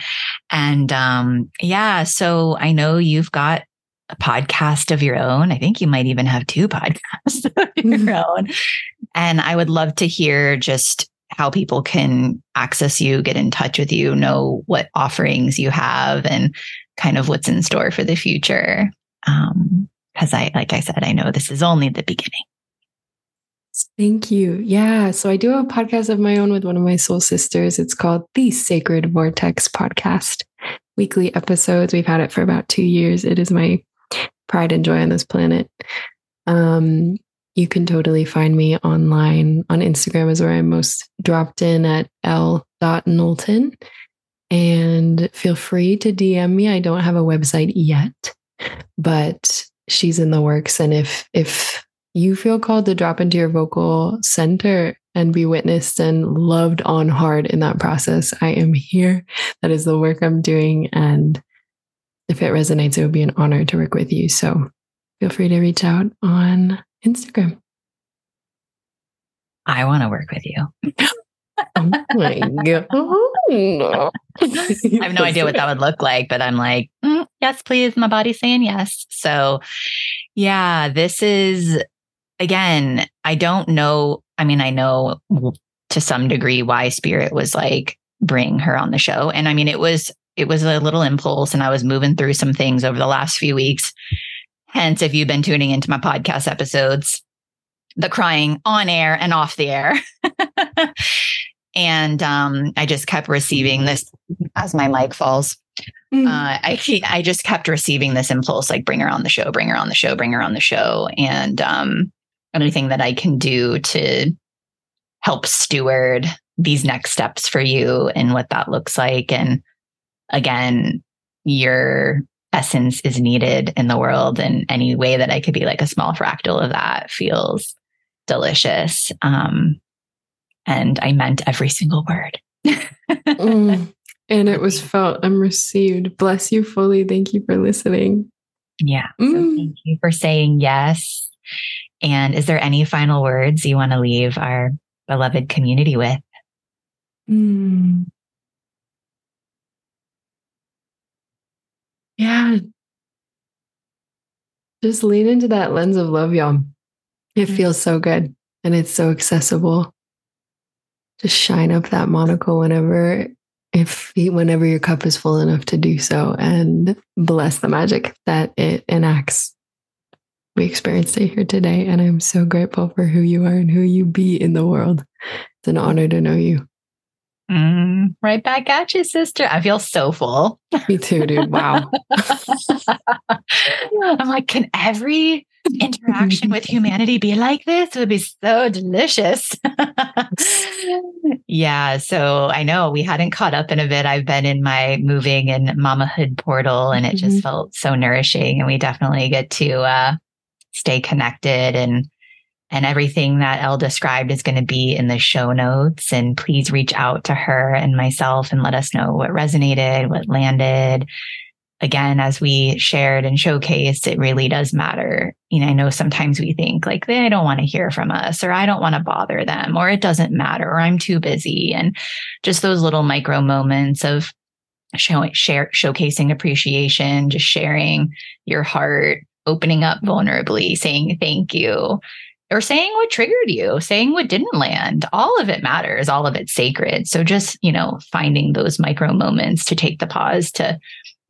And um yeah, so I know you've got a podcast of your own. I think you might even have two [LAUGHS] podcasts of your [LAUGHS] own. And I would love to hear just how people can access you, get in touch with you, know what offerings you have and kind of what's in store for the future. Um, because I, like I said, I know this is only the beginning.
Thank you. Yeah. So I do have a podcast of my own with one of my soul sisters. It's called the Sacred Vortex Podcast. Weekly episodes. We've had it for about two years. It is my pride and joy on this planet. Um, you can totally find me online on Instagram is where I'm most dropped in at l.knowlton. And feel free to DM me. I don't have a website yet, but she's in the works. And if if you feel called to drop into your vocal center and be witnessed and loved on hard in that process, I am here. That is the work I'm doing. And if it resonates, it would be an honor to work with you. So feel free to reach out on Instagram.
I want to work with you. [LAUGHS]
oh my God.
I have no idea what that would look like, but I'm like, mm, yes, please. My body's saying yes. So, yeah, this is, again, I don't know. I mean, I know to some degree why Spirit was like, bring her on the show. And I mean, it was, it was a little impulse and I was moving through some things over the last few weeks Hence, if you've been tuning into my podcast episodes, the crying on air and off the air. [LAUGHS] and um, I just kept receiving this as my mic falls. Mm. Uh, I I just kept receiving this impulse, like bring her on the show, bring her on the show, bring her on the show, and um, anything that I can do to help steward these next steps for you and what that looks like. And again, you're essence is needed in the world and any way that I could be like a small fractal of that feels delicious. Um, and I meant every single word. [LAUGHS]
mm, and it was felt and received. Bless you fully. Thank you for listening.
Yeah. Mm. So thank you for saying yes. And is there any final words you want to leave our beloved community with?
Mm. Yeah. Just lean into that lens of love, y'all. It mm-hmm. feels so good and it's so accessible. Just shine up that monocle whenever if whenever your cup is full enough to do so and bless the magic that it enacts. We experienced it here today, and I'm so grateful for who you are and who you be in the world. It's an honor to know you.
Mm, right back at you, sister. I feel so full.
Me too, dude. Wow. [LAUGHS]
I'm like, can every interaction with humanity be like this? It would be so delicious. [LAUGHS] yeah. So I know we hadn't caught up in a bit. I've been in my moving and mamahood portal, and it just mm-hmm. felt so nourishing. And we definitely get to uh, stay connected and and everything that Elle described is going to be in the show notes. And please reach out to her and myself and let us know what resonated, what landed. Again, as we shared and showcased, it really does matter. You know, I know sometimes we think like they don't want to hear from us, or I don't want to bother them, or it doesn't matter, or I'm too busy. And just those little micro moments of showing, share, showcasing appreciation, just sharing your heart, opening up vulnerably, saying thank you or saying what triggered you, saying what didn't land. All of it matters, all of it's sacred. So just, you know, finding those micro moments to take the pause to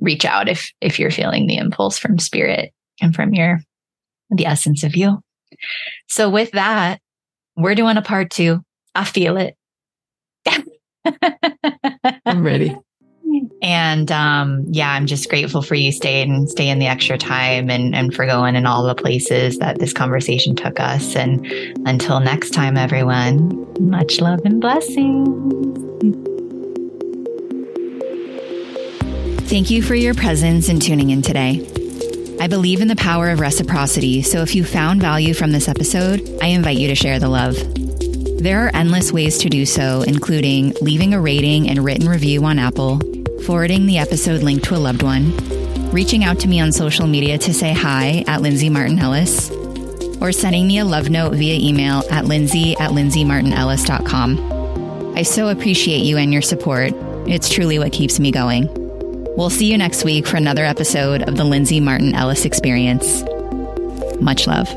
reach out if if you're feeling the impulse from spirit and from your the essence of you. So with that, we're doing a part 2. I feel it. [LAUGHS]
I'm ready.
And um, yeah, I'm just grateful for you staying staying the extra time and, and for going in all the places that this conversation took us. And until next time, everyone, much love and blessings. Thank you for your presence and tuning in today. I believe in the power of reciprocity, so if you found value from this episode, I invite you to share the love. There are endless ways to do so, including leaving a rating and written review on Apple, forwarding the episode link to a loved one, reaching out to me on social media to say hi at Lindsay Martin Ellis, or sending me a love note via email at lindsay at lindsaymartinellis.com. I so appreciate you and your support. It's truly what keeps me going. We'll see you next week for another episode of the Lindsay Martin Ellis Experience. Much love.